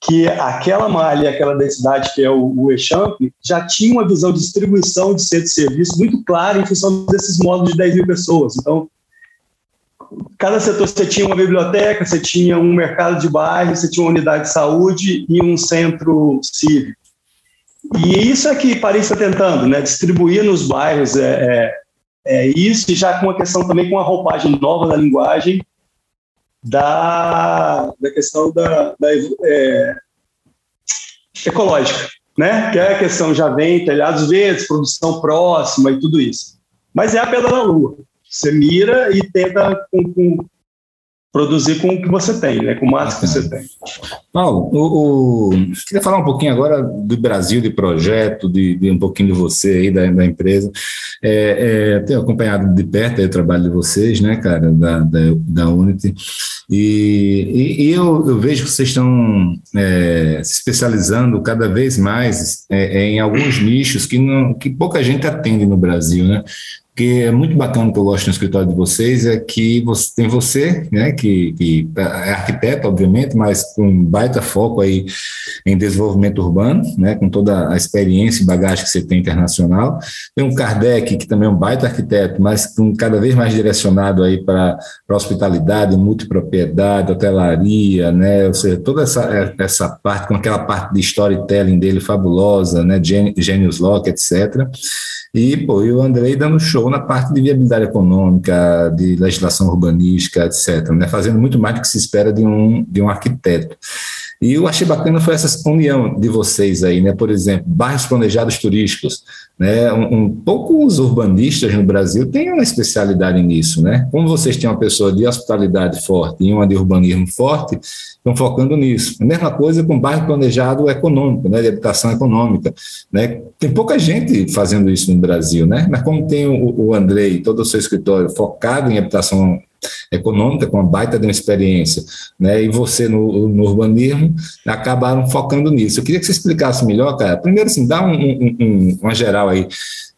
que aquela malha, aquela densidade que é o, o Echamp, já tinha uma visão de distribuição de centro de serviço muito clara em função desses módulos de 10 mil pessoas. Então, cada setor você tinha uma biblioteca, você tinha um mercado de bairro, você tinha uma unidade de saúde e um centro cívico. E isso é que Paris está tentando, né? distribuir nos bairros é, é, é isso, já com a questão também com a roupagem nova da linguagem, da, da questão da, da é, ecológica, né? Que é a questão já vem telhados verdes, produção próxima e tudo isso. Mas é a pedra da lua. Você mira e tenta com, com produzir com o que você tem, né? com o máximo que você tem. Paulo, o, o, queria falar um pouquinho agora do Brasil, de projeto, de, de um pouquinho de você aí, da, da empresa. É, é, tenho acompanhado de perto o trabalho de vocês, né, cara, da, da, da Unity, e, e, e eu, eu, vejo que vocês estão é, se especializando cada vez mais é, é, em alguns nichos que, não, que pouca gente atende no Brasil, né? Que é muito bacana que eu gosto no escritório de vocês é que você, tem você, né, que, que é arquiteto, obviamente, mas com baita foco aí em desenvolvimento urbano, né, com toda a experiência e bagagem que você tem internacional. Tem um Kardec, que também é um baita arquiteto, mas com cada vez mais direcionado aí para hospitalidade, multipropriedade, hotelaria, né, ou seja, toda essa, essa parte, com aquela parte de storytelling dele fabulosa, né, Genius Lock, etc., e, pô, e o Andrei dando show na parte de viabilidade econômica, de legislação urbanística, etc., né? fazendo muito mais do que se espera de um, de um arquiteto. E eu achei bacana foi essa união de vocês aí, né? Por exemplo, bairros planejados turísticos, né? Um, um, poucos urbanistas no Brasil têm uma especialidade nisso, né? Como vocês têm uma pessoa de hospitalidade forte e uma de urbanismo forte, estão focando nisso. A mesma coisa com bairro planejado econômico, né? De habitação econômica, né? Tem pouca gente fazendo isso no Brasil, né? Mas como tem o, o Andrei todo o seu escritório focado em habitação econômica, com uma baita de uma experiência, né? e você no, no, urbanismo, acabaram focando nisso. Eu queria que você explicasse melhor, cara. Primeiro, assim, dá um, um, um, uma geral aí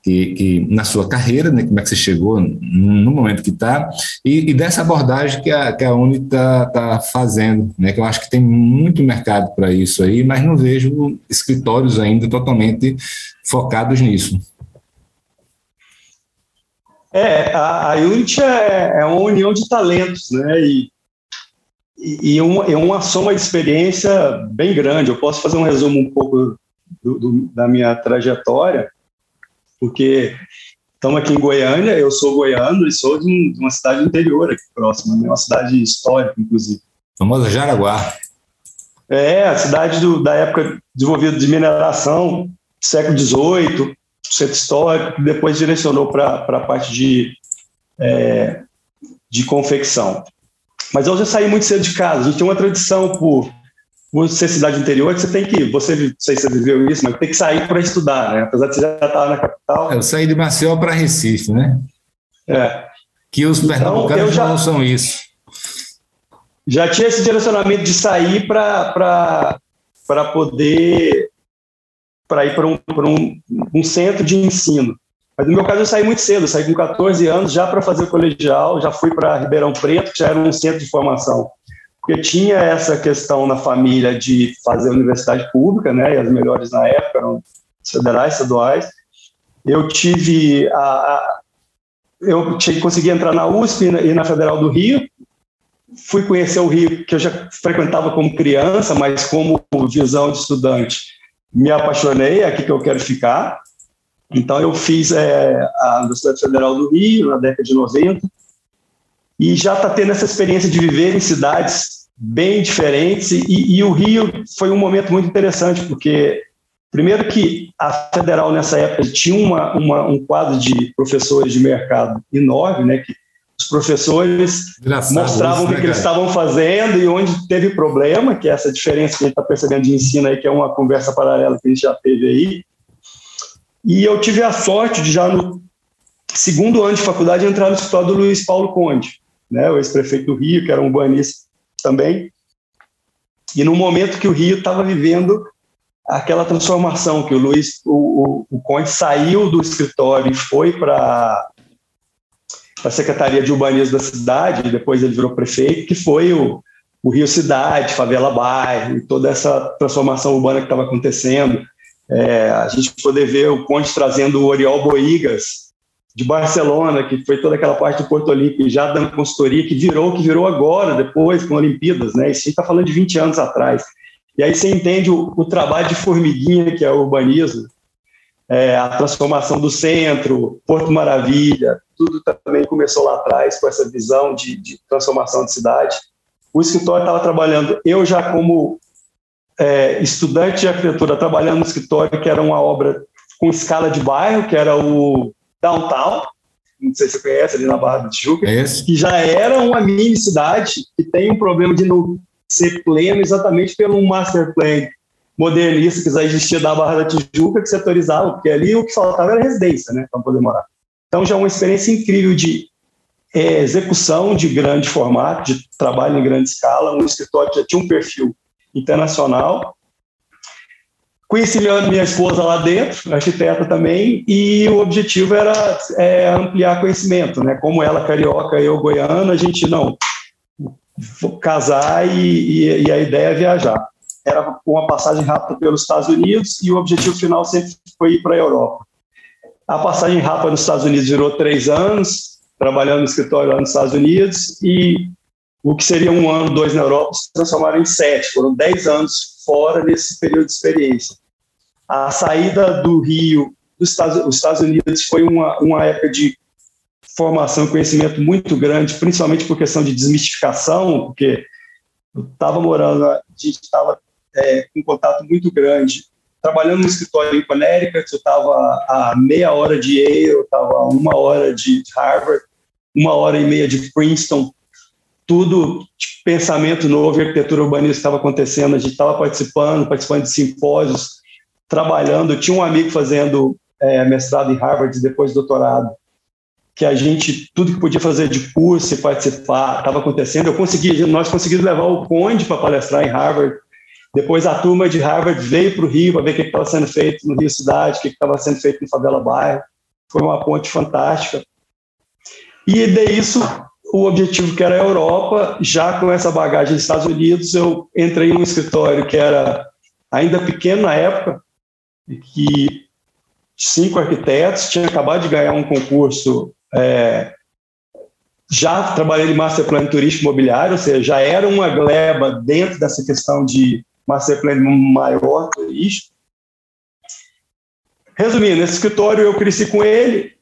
que, que, na sua carreira, né, como é que você chegou no momento que está, e, e, dessa abordagem que a, que a Uni está tá fazendo, né, que eu acho que tem muito mercado para isso aí, mas não vejo escritórios ainda totalmente focados nisso. É, a, a Unity é, é, uma união de talentos, né? E, e, e uma, é uma soma de experiência bem grande. Eu posso fazer um resumo um pouco do, do, da minha trajetória, porque estamos aqui em Goiânia, eu sou goiano e sou de, um, de uma cidade interior aqui próxima, né? uma cidade histórica, inclusive. Famosa Jaraguá. É, a cidade do, da época desenvolvida de mineração, século XVIII, centro histórico, que depois direcionou para a parte de, é, de confecção. Mas eu já saí muito cedo de casa. A gente tem uma tradição por, por ser cidade interior que você tem que, você não sei se você viveu isso, mas tem que sair para estudar, né? Apesar de você já estar na capital. Eu saí de Maceió para Recife, né? É. Que os então, pernambucanos já, não são isso. Já tinha esse direcionamento de sair para poder para ir para um, um, um centro de ensino. Mas no meu caso eu saí muito cedo, eu saí com 14 anos já para fazer o colegial, já fui para Ribeirão Preto, que já era um centro de formação. Porque tinha essa questão na família de fazer universidade pública, né, e as melhores na época eram federais, estaduais. Eu tive a, a eu consegui entrar na USP e na Federal do Rio. Fui conhecer o Rio, que eu já frequentava como criança, mas como visão de estudante, me apaixonei, é aqui que eu quero ficar. Então, eu fiz é, a Universidade Federal do Rio na década de 90 e já está tendo essa experiência de viver em cidades bem diferentes. E, e, o Rio foi um momento muito interessante, porque, primeiro, que a Federal, nessa época, tinha uma, uma, um quadro de professores de mercado enorme, né, que professores Engraçado mostravam isso, né, o que eles estavam fazendo e onde teve problema, que é essa diferença que a gente está percebendo de ensino aí, que é uma conversa paralela que a gente já teve aí, e eu tive a sorte de já no segundo ano de faculdade entrar no escritório do Luiz Paulo Conde, né, o ex-prefeito do Rio, que era um urbanista também. E no momento que o Rio estava vivendo aquela transformação, que o Luiz, o, o, o Conde saiu do escritório e foi para a Secretaria de Urbanismo da cidade, depois ele virou prefeito, que foi o, o Rio Cidade, Favela Bairro, toda essa transformação urbana que estava acontecendo. É, a gente poder ver o Conde trazendo o Oriol Boigas de Barcelona, que foi toda aquela parte do Porto Olímpico, já dando consultoria, que virou que virou agora, depois, com Olimpíadas, né? Isso a gente está falando de 20 anos atrás. E aí você entende o, o trabalho de formiguinha que é o urbanismo, é, a transformação do centro, Porto Maravilha, tudo também começou lá atrás com essa visão de, de transformação de cidade. O escritório estava trabalhando, eu já como é, estudante de arquitetura trabalhando no escritório, que era uma obra com escala de bairro, que era o Downtown, não sei se você conhece, ali na Barra do Tijuca, é que já era uma mini cidade que tem um problema de não ser pleno exatamente pelo master plan modernista que já existia da Barra da Tijuca, que setorizava, porque ali o que faltava era residência, né, para poder morar. Então já é uma experiência incrível de é, execução de grande formato, de trabalho em grande escala, um escritório que já tinha um perfil internacional. Conheci minha, minha esposa lá dentro, arquiteta também, e o objetivo era é, ampliar conhecimento, né? Como ela carioca e eu goiana, a gente não casar e, e, e a ideia é viajar. Era uma passagem rápida pelos Estados Unidos e o objetivo final sempre foi ir para a Europa. A passagem rápida nos Estados Unidos virou três anos, trabalhando no escritório lá nos Estados Unidos, e o que seria um ano, dois na Europa, se transformaram em sete. Foram dez anos fora nesse período de experiência. A saída do Rio dos Estados, os Estados Unidos foi uma, uma época de formação e conhecimento muito grande, principalmente por questão de desmistificação, porque eu estava morando, a gente estava é, um contato muito grande, trabalhando no escritório em Connecticut, eu estava a meia hora de Yale, eu estava a uma hora de Harvard, uma hora e meia de Princeton, tudo de pensamento novo, arquitetura urbanística estava acontecendo, a gente estava participando, participando de simpósios, trabalhando. Eu tinha um amigo fazendo é, mestrado em Harvard e depois doutorado, que a gente, tudo que podia fazer de curso e participar, estava acontecendo. Eu consegui, nós conseguimos levar o Conde para palestrar em Harvard. Depois a turma de Harvard veio para o Rio para ver o que estava sendo feito no Rio Cidade, o que estava sendo feito no Favela Bairro. Foi uma ponte fantástica. E de isso o objetivo que era a Europa, já com essa bagagem dos Estados Unidos, eu entrei num escritório que era ainda pequeno na época, que cinco arquitetos, tinha acabado de ganhar um concurso é, já trabalhei em master plan turístico imobiliário, ou seja, já era uma gleba dentro dessa questão de master plan maior turístico. Resumindo, nesse escritório eu cresci com ele,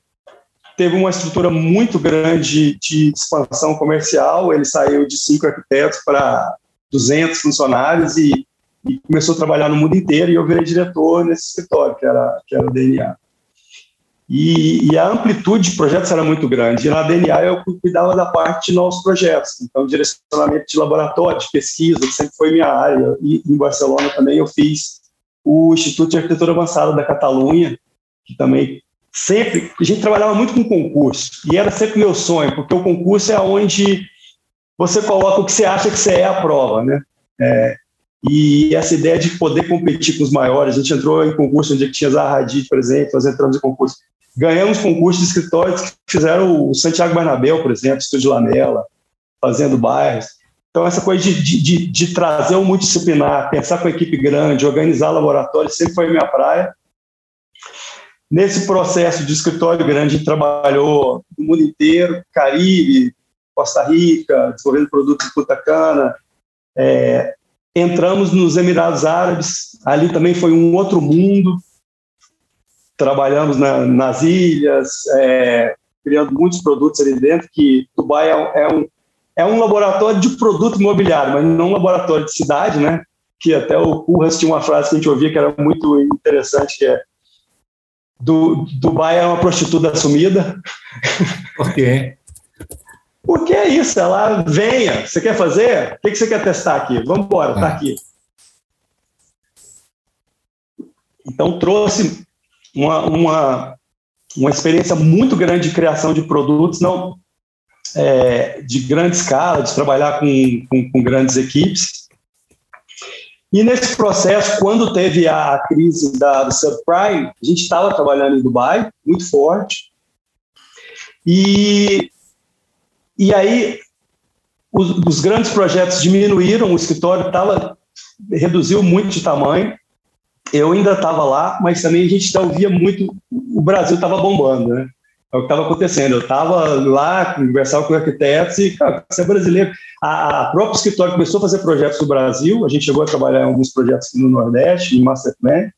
teve uma estrutura muito grande de expansão comercial, ele saiu de cinco arquitetos para 200 funcionários e, e, começou a trabalhar no mundo inteiro e eu virei diretor nesse escritório, que era, que era o DNA. E, e, a amplitude de projetos era muito grande. E na DNA eu cuidava da parte de novos projetos, então direcionamento de laboratório, de pesquisa, que sempre foi minha área. E em Barcelona também eu fiz o Instituto de Arquitetura Avançada da Catalunha, que também sempre a gente trabalhava muito com concurso e era sempre meu sonho, porque o concurso é onde você coloca o que você acha que você é a prova, né? É, e essa ideia de poder competir com os maiores, a gente entrou em concurso onde tinha Zaha Hadid, por exemplo, nós entramos em concurso Ganhamos concursos de escritórios que fizeram o Santiago Bernabéu, por exemplo, Estúdio Lamela, fazendo bairros. Então, essa coisa de, de, de, trazer o multidisciplinar, pensar com a equipe grande, organizar laboratórios, sempre foi minha praia. Nesse processo de escritório grande, a gente trabalhou no mundo inteiro, Caribe, Costa Rica, desenvolvendo produtos em Punta Cana. É, entramos nos Emirados Árabes, ali também foi um outro mundo, trabalhamos na, nas ilhas, é, criando muitos produtos ali dentro, que Dubai é, é, um, é um laboratório de produto imobiliário, mas não um laboratório de cidade, né? Que até o Curras tinha uma frase que a gente ouvia que era muito interessante, que é do, Dubai é uma prostituta assumida. Por quê? Porque é isso, ela venha, você quer fazer? O que, que você quer testar aqui? Vamos embora, está ah. aqui. Então trouxe uma, uma, uma experiência muito grande de criação de produtos, não é, de grande escala, de trabalhar com, com, com grandes equipes. E nesse processo, quando teve a crise da, do subprime, a gente estava trabalhando em Dubai, muito forte. E, e aí os, os grandes projetos diminuíram, o escritório tava, reduziu muito de tamanho eu ainda estava lá, mas também a gente já ouvia muito, o Brasil estava bombando, né? É o que estava acontecendo. Eu estava lá, conversava com arquitetos e, cara, você é brasileiro. A, a própria escritório começou a fazer projetos no Brasil, a gente chegou a trabalhar em alguns projetos no Nordeste, em Masterplan.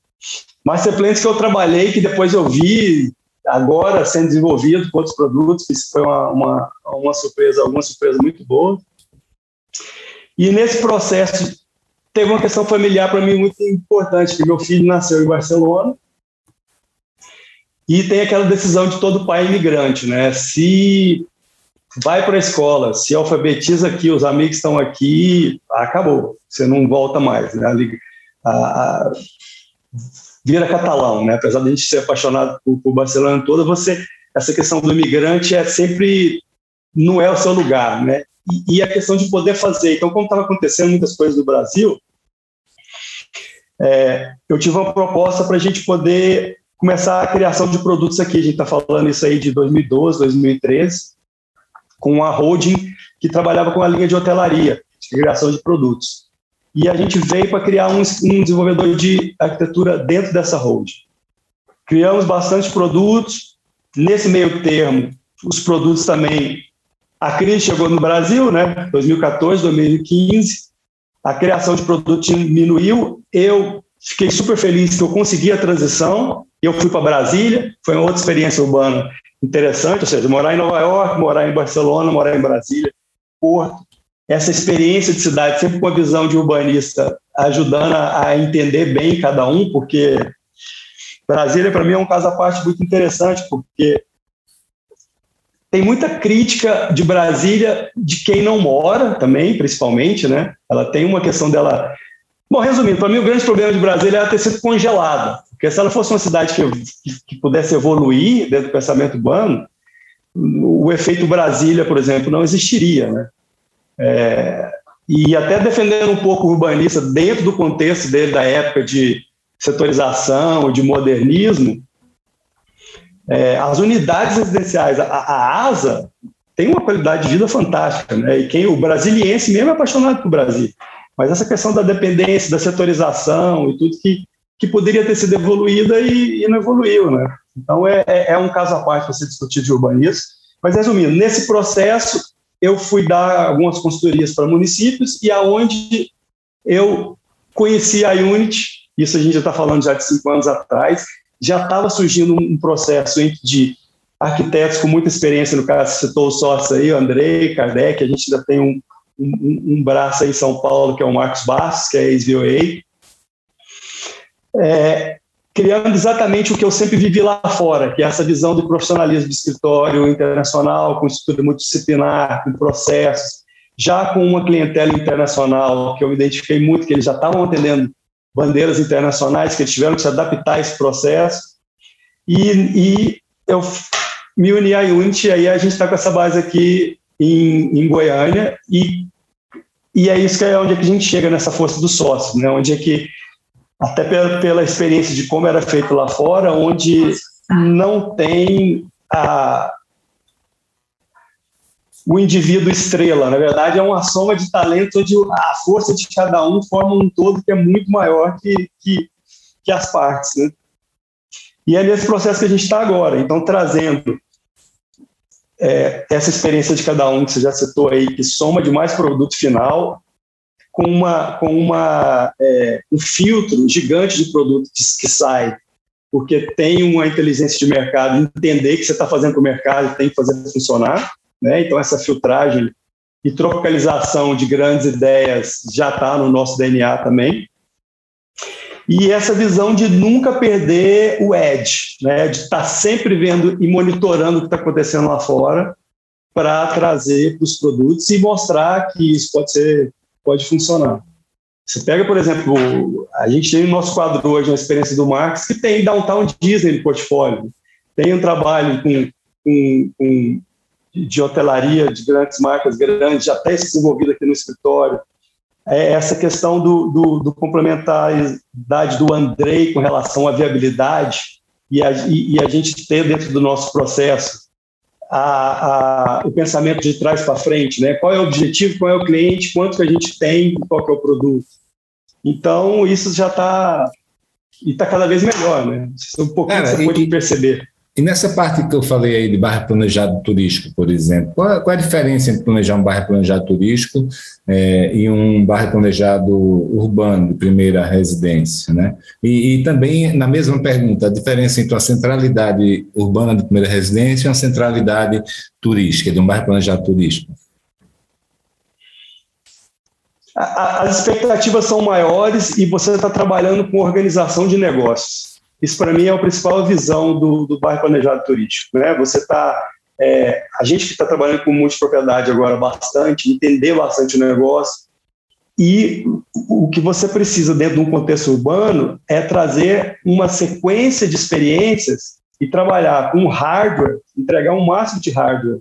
Masterplans que eu trabalhei, que depois eu vi agora sendo desenvolvido com outros produtos, que foi uma, uma, uma surpresa, uma surpresa muito boa. E nesse processo teve uma questão familiar para mim muito importante, que meu filho nasceu em Barcelona e tem aquela decisão de todo pai imigrante, né? Se vai para a escola, se alfabetiza aqui, os amigos estão aqui, acabou, você não volta mais, né? A, a, vira catalão, né? Apesar de a gente ser apaixonado por, por Barcelona toda, você essa questão do imigrante é sempre não é o seu lugar, né? E, e a questão de poder fazer. Então, como estava acontecendo muitas coisas no Brasil, é, eu tive uma proposta para a gente poder começar a criação de produtos aqui. A gente está falando isso aí de 2012, 2013, com a holding que trabalhava com a linha de hotelaria, de criação de produtos. E a gente veio para criar um, um desenvolvedor de arquitetura dentro dessa holding. Criamos bastante produtos. Nesse meio termo, os produtos também. A crise chegou no Brasil, né? 2014, 2015 a criação de produto diminuiu. Eu fiquei super feliz que eu consegui a transição. Eu fui para Brasília, foi uma outra experiência urbana interessante, ou seja, morar em Nova York, morar em Barcelona, morar em Brasília, Porto. Essa experiência de cidade, sempre com a visão de urbanista, ajudando a entender bem cada um, porque Brasília, para mim, é um caso à parte muito interessante, porque tem muita crítica de Brasília de quem não mora também, principalmente, né? Ela tem uma questão dela. Bom, resumindo, para mim o grande problema de Brasília é ela ter sido congelada. Porque se ela fosse uma cidade que, que, pudesse evoluir dentro do pensamento urbano, o efeito Brasília, por exemplo, não existiria, né? É, e até defendendo um pouco o urbanista dentro do contexto dele da época de setorização, de modernismo, é, as unidades residenciais, a, a, ASA tem uma qualidade de vida fantástica, né? E quem o brasiliense mesmo é apaixonado por Brasil. Mas essa questão da dependência, da setorização e tudo que, que poderia ter sido evoluída e, e não evoluiu, né? Então é, é, é um caso à parte para se discutir de urbanismo. Mas resumindo, nesse processo eu fui dar algumas consultorias para municípios e aonde eu conheci a Unity, isso a gente já está falando já de cinco anos atrás, já estava surgindo um processo de arquitetos com muita experiência, no caso, citou o sócio aí, o Andrei, Kardec, a gente ainda tem um, um, um braço aí em São Paulo, que é o Marcos Bastos, que é ex-VOA, é, criando exatamente o que eu sempre vivi lá fora, que é essa visão do profissionalismo de escritório internacional, com estudo multidisciplinar, com processos, já com uma clientela internacional, que eu identifiquei muito, que eles já estavam atendendo bandeiras internacionais, que eles tiveram que se adaptar a esse processo, e, e eu me uni à Unity, e aí a gente está com essa base aqui em, em Goiânia, e, e é isso que é onde é que a gente chega nessa força do sócio, né? onde é que até pela, pela experiência de como era feito lá fora, onde não tem a, o indivíduo estrela. Na verdade, é uma soma de talentos onde a força de cada um forma um todo que é muito maior que, que, que as partes. Né? E é nesse processo que a gente está agora. Então, trazendo é, essa experiência de cada um que você já citou aí, que soma de mais produto final, com, uma, com uma, é, um filtro gigante de produtos que sai, porque tem uma inteligência de mercado, entender que você está fazendo para o mercado e tem que fazer funcionar. Né? Então, essa filtragem e tropicalização de grandes ideias já está no nosso DNA também. E essa visão de nunca perder o edge, né? de estar tá sempre vendo e monitorando o que está acontecendo lá fora para trazer para os produtos e mostrar que isso pode ser pode funcionar. Você pega, por exemplo, a gente tem no nosso quadro hoje uma experiência do Marx que tem Downtown Disney no portfólio, tem um trabalho com, com, com de hotelaria de grandes marcas grandes, já está desenvolvido aqui no escritório. É essa questão do, do, do complementaridade do Andrei com relação à viabilidade e a, e, e a gente ter dentro do nosso processo a, a, o pensamento de trás para frente, né? Qual é o objetivo, qual é o cliente, quanto que a gente tem, qual que é o produto. Então, isso já está e está cada vez melhor, né? Um pouquinho Cara, você e, pode perceber. E nessa parte que eu falei aí de bairro planejado turístico, por exemplo, qual, qual é a diferença entre planejar um bairro planejado turístico é, e um bairro planejado urbano de primeira residência, né? E, e, também na mesma pergunta, a diferença entre uma centralidade urbana de primeira residência e uma centralidade turística, de um bairro planejado turístico. As expectativas são maiores e você está trabalhando com organização de negócios. Isso, para mim, é a principal visão do, do bairro planejado turístico. Né? Você está. É, a gente que está trabalhando com multipropriedade agora bastante, entender bastante o negócio. E o que você precisa dentro de um contexto urbano é trazer uma sequência de experiências e trabalhar com hardware, entregar um máximo de hardware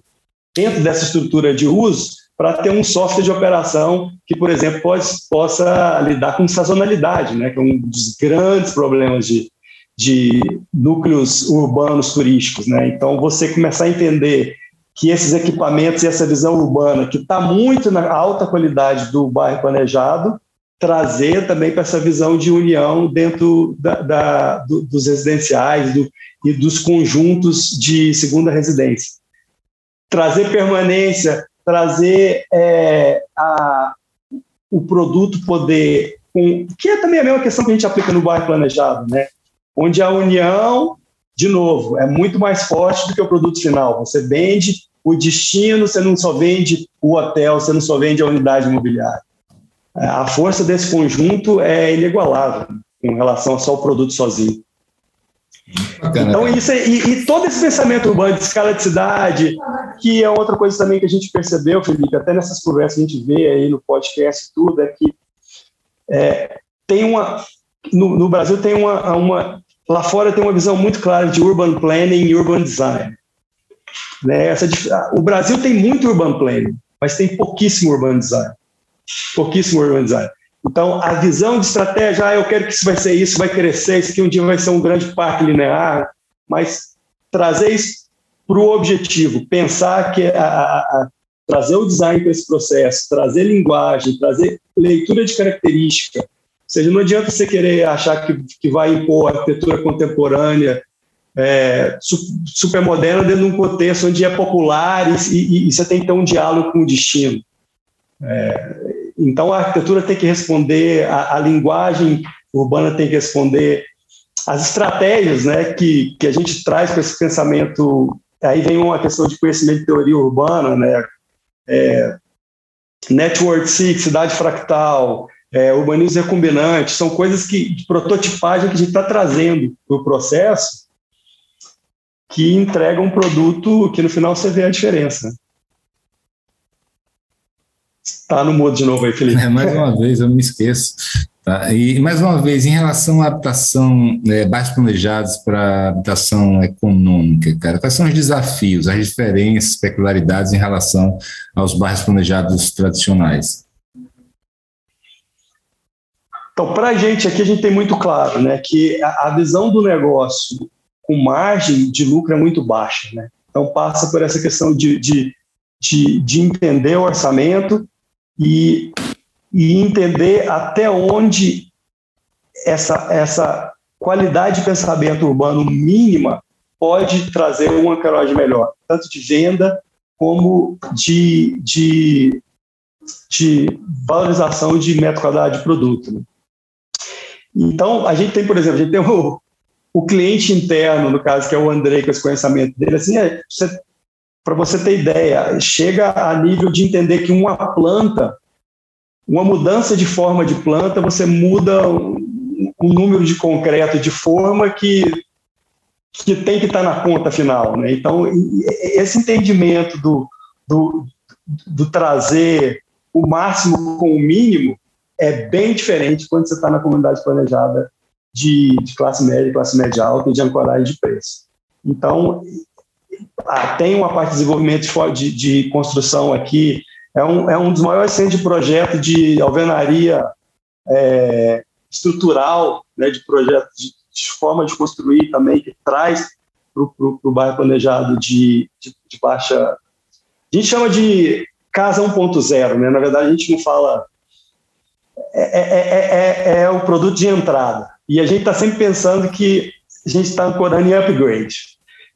dentro dessa estrutura de uso para ter um software de operação que, por exemplo, pode, possa lidar com sazonalidade, né, que é um dos grandes problemas de, de núcleos urbanos turísticos. Né? Então, você começar a entender que esses equipamentos e essa visão urbana, que está muito na alta qualidade do bairro planejado, trazer também para essa visão de união dentro da, da, do, dos residenciais do, e dos conjuntos de segunda residência. Trazer permanência, trazer é, a, o produto poder, que é também a mesma questão que a gente aplica no bairro planejado, né? Onde a união, de novo, é muito mais forte do que o produto final. Você vende o destino, você não só vende o hotel, você não só vende a unidade imobiliária. A força desse conjunto é inigualável com relação a só o produto sozinho. Bacana, então, isso é, e, e, todo esse pensamento urbano de escala de cidade, que é outra coisa também que a gente percebeu, Felipe, até nessas conversas que a gente vê aí no podcast e tudo, é que é, tem uma. No, no Brasil tem uma, uma Lá fora tem uma visão muito clara de urban planning e urban design. Né? Essa, o Brasil tem muito urban planning, mas tem pouquíssimo urban design. Pouquíssimo urban design. Então, a visão de estratégia, ah, eu quero que isso vai ser isso, vai crescer, isso aqui um dia vai ser um grande parque linear, mas trazer isso para o objetivo, pensar que a, a, a, trazer o design para esse processo, trazer linguagem, trazer leitura de característica, seja, não adianta você querer achar que, que vai impor arquitetura contemporânea é, super moderna dentro de um contexto onde é popular e, e, e você tem que ter um diálogo com o destino. É, então, a arquitetura tem que responder, a, a, linguagem urbana tem que responder, as estratégias né, que, que a gente traz com esse pensamento. Aí vem uma questão de conhecimento de teoria urbana, né, é, Network Six, cidade fractal, é, urbanismo recombinante, são coisas que, de prototipagem que a gente está trazendo para o processo que entrega um produto que no final você vê a diferença. Está no mudo de novo aí, Felipe. É, mais uma vez, eu me esqueço. Tá? E mais uma vez, em relação à habitação, é, bairros planejados para habitação econômica, cara, quais são os desafios, as diferenças, peculiaridades em relação aos bairros planejados tradicionais? Então, para a gente aqui, a gente tem muito claro né, que a, visão do negócio com margem de lucro é muito baixa. Né? Então, passa por essa questão de, de, de, de entender o orçamento e, e entender até onde essa, essa qualidade de pensamento urbano mínima pode trazer uma ancoragem melhor, tanto de venda como de, de, de valorização de metro quadrado de produto. Né? Então, a gente tem, por exemplo, a gente tem o, o cliente interno, no caso, que é o André, com esse conhecimento dele, assim, é, para você ter ideia, chega a nível de entender que uma planta, uma mudança de forma de planta, você muda o um número de concreto de forma que, que tem que estar tá na conta final. Né? Então, esse entendimento do, do, do trazer o máximo com o mínimo é bem diferente quando você está na comunidade planejada de, de classe média, classe média alta e de ancoragem de preço. Então, ah, tem uma parte de desenvolvimento de, de, construção aqui, é um, é um dos maiores centros de projeto de alvenaria é, estrutural, né, de projeto, de, de, forma de construir também, que traz para o bairro planejado de, de, de, baixa. A gente chama de casa 1.0, né? na verdade a gente não fala. É, é, é, é o produto de entrada. E a gente está sempre pensando que a gente está ancorando em upgrade.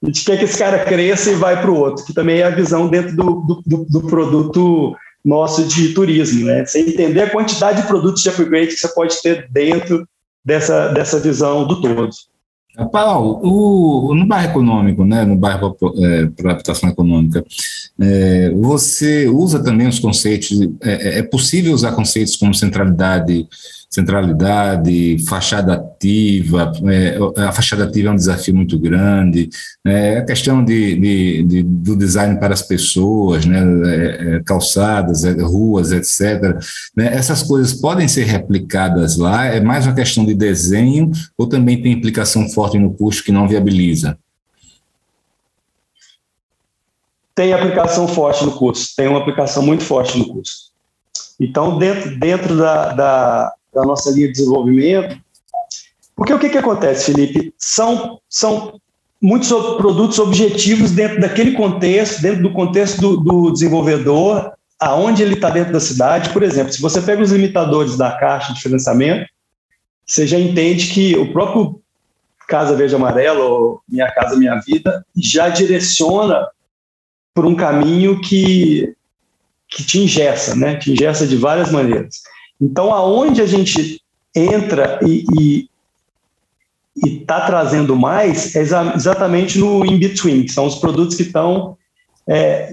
A gente quer que esse cara cresça e vai para o outro, que também é a visão dentro do, do, do, produto nosso de turismo. Né? Você entender a quantidade de produtos de upgrade que você pode ter dentro dessa, dessa visão do todo. Paulo, o, no bairro econômico, né, no bairro é, para habitação econômica, é, você usa também os conceitos, é, é, é possível usar conceitos como centralidade centralidade, fachada ativa, é, a fachada ativa é um desafio muito grande, é, a questão de, de, de, do design para as pessoas, né, é, é calçadas, é, ruas, etc. Né, essas coisas podem ser replicadas lá, é mais uma questão de desenho ou também tem implicação forte no custo que não viabiliza? Tem aplicação forte no custo, tem uma aplicação muito forte no custo. Então, dentro, dentro da, da, da nossa linha de desenvolvimento. Porque o que, que acontece, Felipe? São, são muitos produtos objetivos dentro daquele contexto, dentro do contexto do, do desenvolvedor, aonde ele está dentro da cidade. Por exemplo, se você pega os limitadores da caixa de financiamento, você já entende que o próprio Casa Verde Amarelo, ou Minha Casa Minha Vida, já direciona por um caminho que, que te ingessa, né? te ingessa de várias maneiras. Então, aonde a gente entra e está trazendo mais é exatamente no in-between, são os produtos que estão é,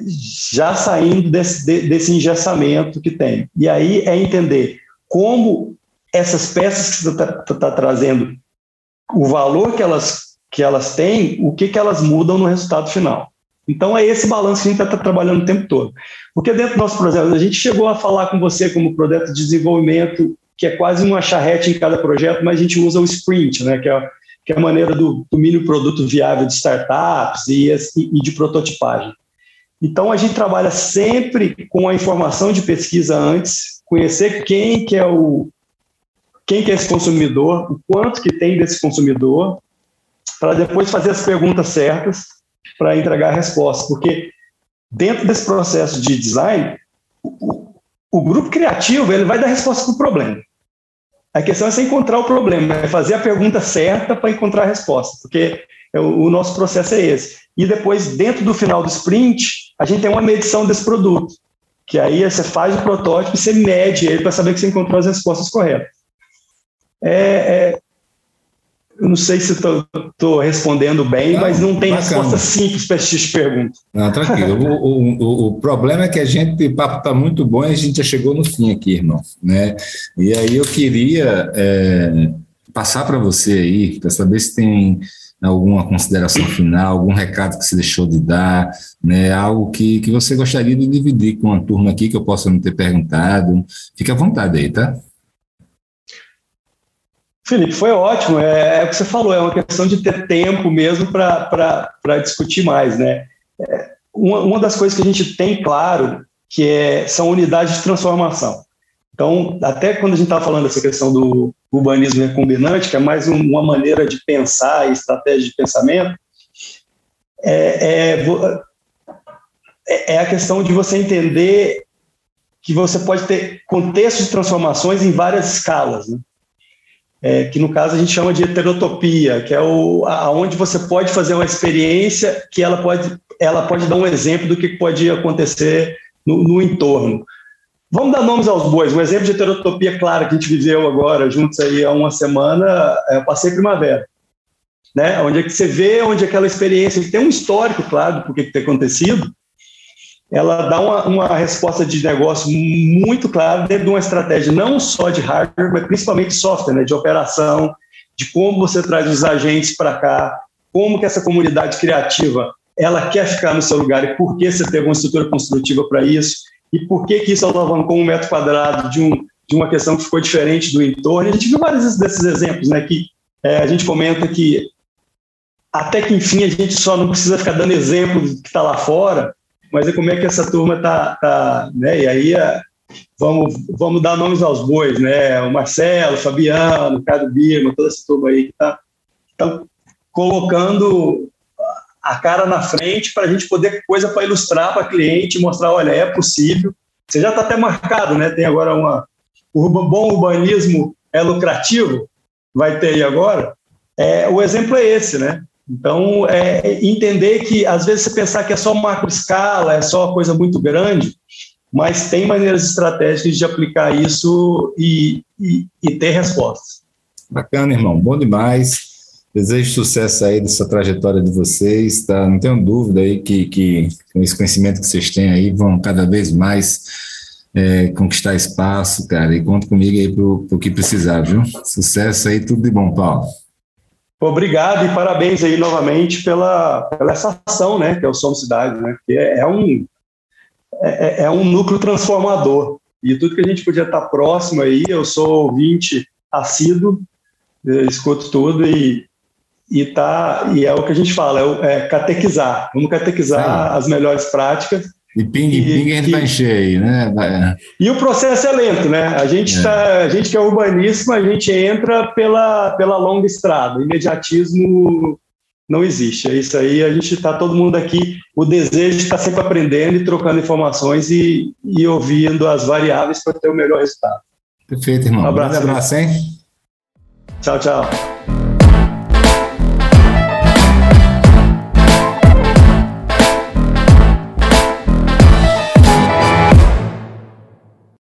já saindo desse, desse engessamento que tem. E aí é entender como essas peças que você está tá trazendo, o valor que elas, que elas têm, o que, que elas mudam no resultado final. Então é esse balanço que a gente está trabalhando o tempo todo. Porque dentro do nosso projeto, a gente chegou a falar com você como projeto de desenvolvimento, que é quase uma charrete em cada projeto, mas a gente usa o sprint, né, que, é, que é a maneira do, do mínimo produto viável de startups e, e de prototipagem. Então a gente trabalha sempre com a informação de pesquisa antes, conhecer quem que é o quem que é esse consumidor, o quanto que tem desse consumidor, para depois fazer as perguntas certas para entregar a resposta, porque dentro desse processo de design, o, o grupo criativo ele vai dar resposta para o problema. A questão é você encontrar o problema, é fazer a pergunta certa para encontrar a resposta, porque é, o, o nosso processo é esse. E depois, dentro do final do sprint, a gente tem uma medição desse produto, que aí você faz o protótipo e você mede ele para saber que você encontrou as respostas corretas. É, é, eu não sei se estou respondendo bem, não, mas não tem bacana. resposta simples para esse pergunta. Não, tranquilo. o, o, o, problema é que a gente, o papo está muito bom e a gente já chegou no fim aqui, irmão. Né? E aí eu queria é, passar para você aí, para saber se tem alguma consideração final, algum recado que você deixou de dar, né, algo que, que você gostaria de dividir com a turma aqui que eu possa não ter perguntado. Fique à vontade aí, tá? Felipe, foi ótimo. É, é, o que você falou, é uma questão de ter tempo mesmo para discutir mais. Né? É, uma, uma, das coisas que a gente tem claro que é, são unidades de transformação. Então, até quando a gente estava falando dessa questão do urbanismo recombinante, que é mais um, uma maneira de pensar e estratégia de pensamento, é, é, é, é a questão de você entender que você pode ter contextos de transformações em várias escalas. Né? É, que no caso a gente chama de heterotopia, que é o, aonde você pode fazer uma experiência que ela pode, ela pode dar um exemplo do que pode acontecer no, no entorno. Vamos dar nomes aos bois. Um exemplo de heterotopia claro que a gente viveu agora, juntos aí há uma semana, é o Passeio Primavera. Né? Onde é que você vê onde aquela experiência, tem um histórico, claro, do que tem acontecido, ela dá uma, uma, resposta de negócio muito clara dentro de uma estratégia não só de hardware, mas principalmente software, né, de operação, de como você traz os agentes para cá, como que essa comunidade criativa ela quer ficar no seu lugar e por que você teve uma estrutura construtiva para isso e por que, que isso alavancou um metro quadrado de, um, de uma questão que ficou diferente do entorno. A gente viu vários desses exemplos, né, que é, a gente comenta que até que enfim a gente só não precisa ficar dando exemplo do que está lá fora, mas é como é que essa turma está, tá, né? E aí é, vamos, vamos dar nomes aos bois, né? O Marcelo, o Fabiano, o Ricardo Birma, toda essa turma aí que está tá colocando a cara na frente para a gente poder coisa para ilustrar para cliente, mostrar, olha, é possível. Você já está até marcado, né? Tem agora uma o bom urbanismo é lucrativo, vai ter aí agora. É, o exemplo é esse, né? Então, é, entender que às vezes você pensar que é só macro escala, é só uma coisa muito grande, mas tem maneiras estratégicas de aplicar isso e, e, e ter respostas. Bacana, irmão, bom demais. Desejo sucesso aí dessa trajetória de vocês, tá? Não tenho dúvida aí que, que com esse conhecimento que vocês têm aí vão cada vez mais é, conquistar espaço, cara, e conta comigo aí para o que precisar, viu? Sucesso aí, tudo de bom, Paulo. Obrigado e parabéns aí novamente pela, pela essa ação, né, que é o Somos Cidade, né, que é, é um, é, é, um núcleo transformador. E tudo que a gente podia estar próximo aí, eu sou ouvinte assíduo, escuto tudo e, e, tá, e é o que a gente fala, é, é catequizar. Vamos catequizar as melhores práticas e ping e, ping a gente vai encher aí, né? E o processo é lento, né? A gente, é. Tá, a gente que é urbaníssimo, a gente entra pela, pela longa estrada. Imediatismo não existe. É isso aí, a gente está todo mundo aqui, o desejo de estar tá sempre aprendendo e trocando informações e, e ouvindo as variáveis para ter o melhor resultado. Perfeito, irmão. Um abraço, um abraço hein? Tchau, tchau.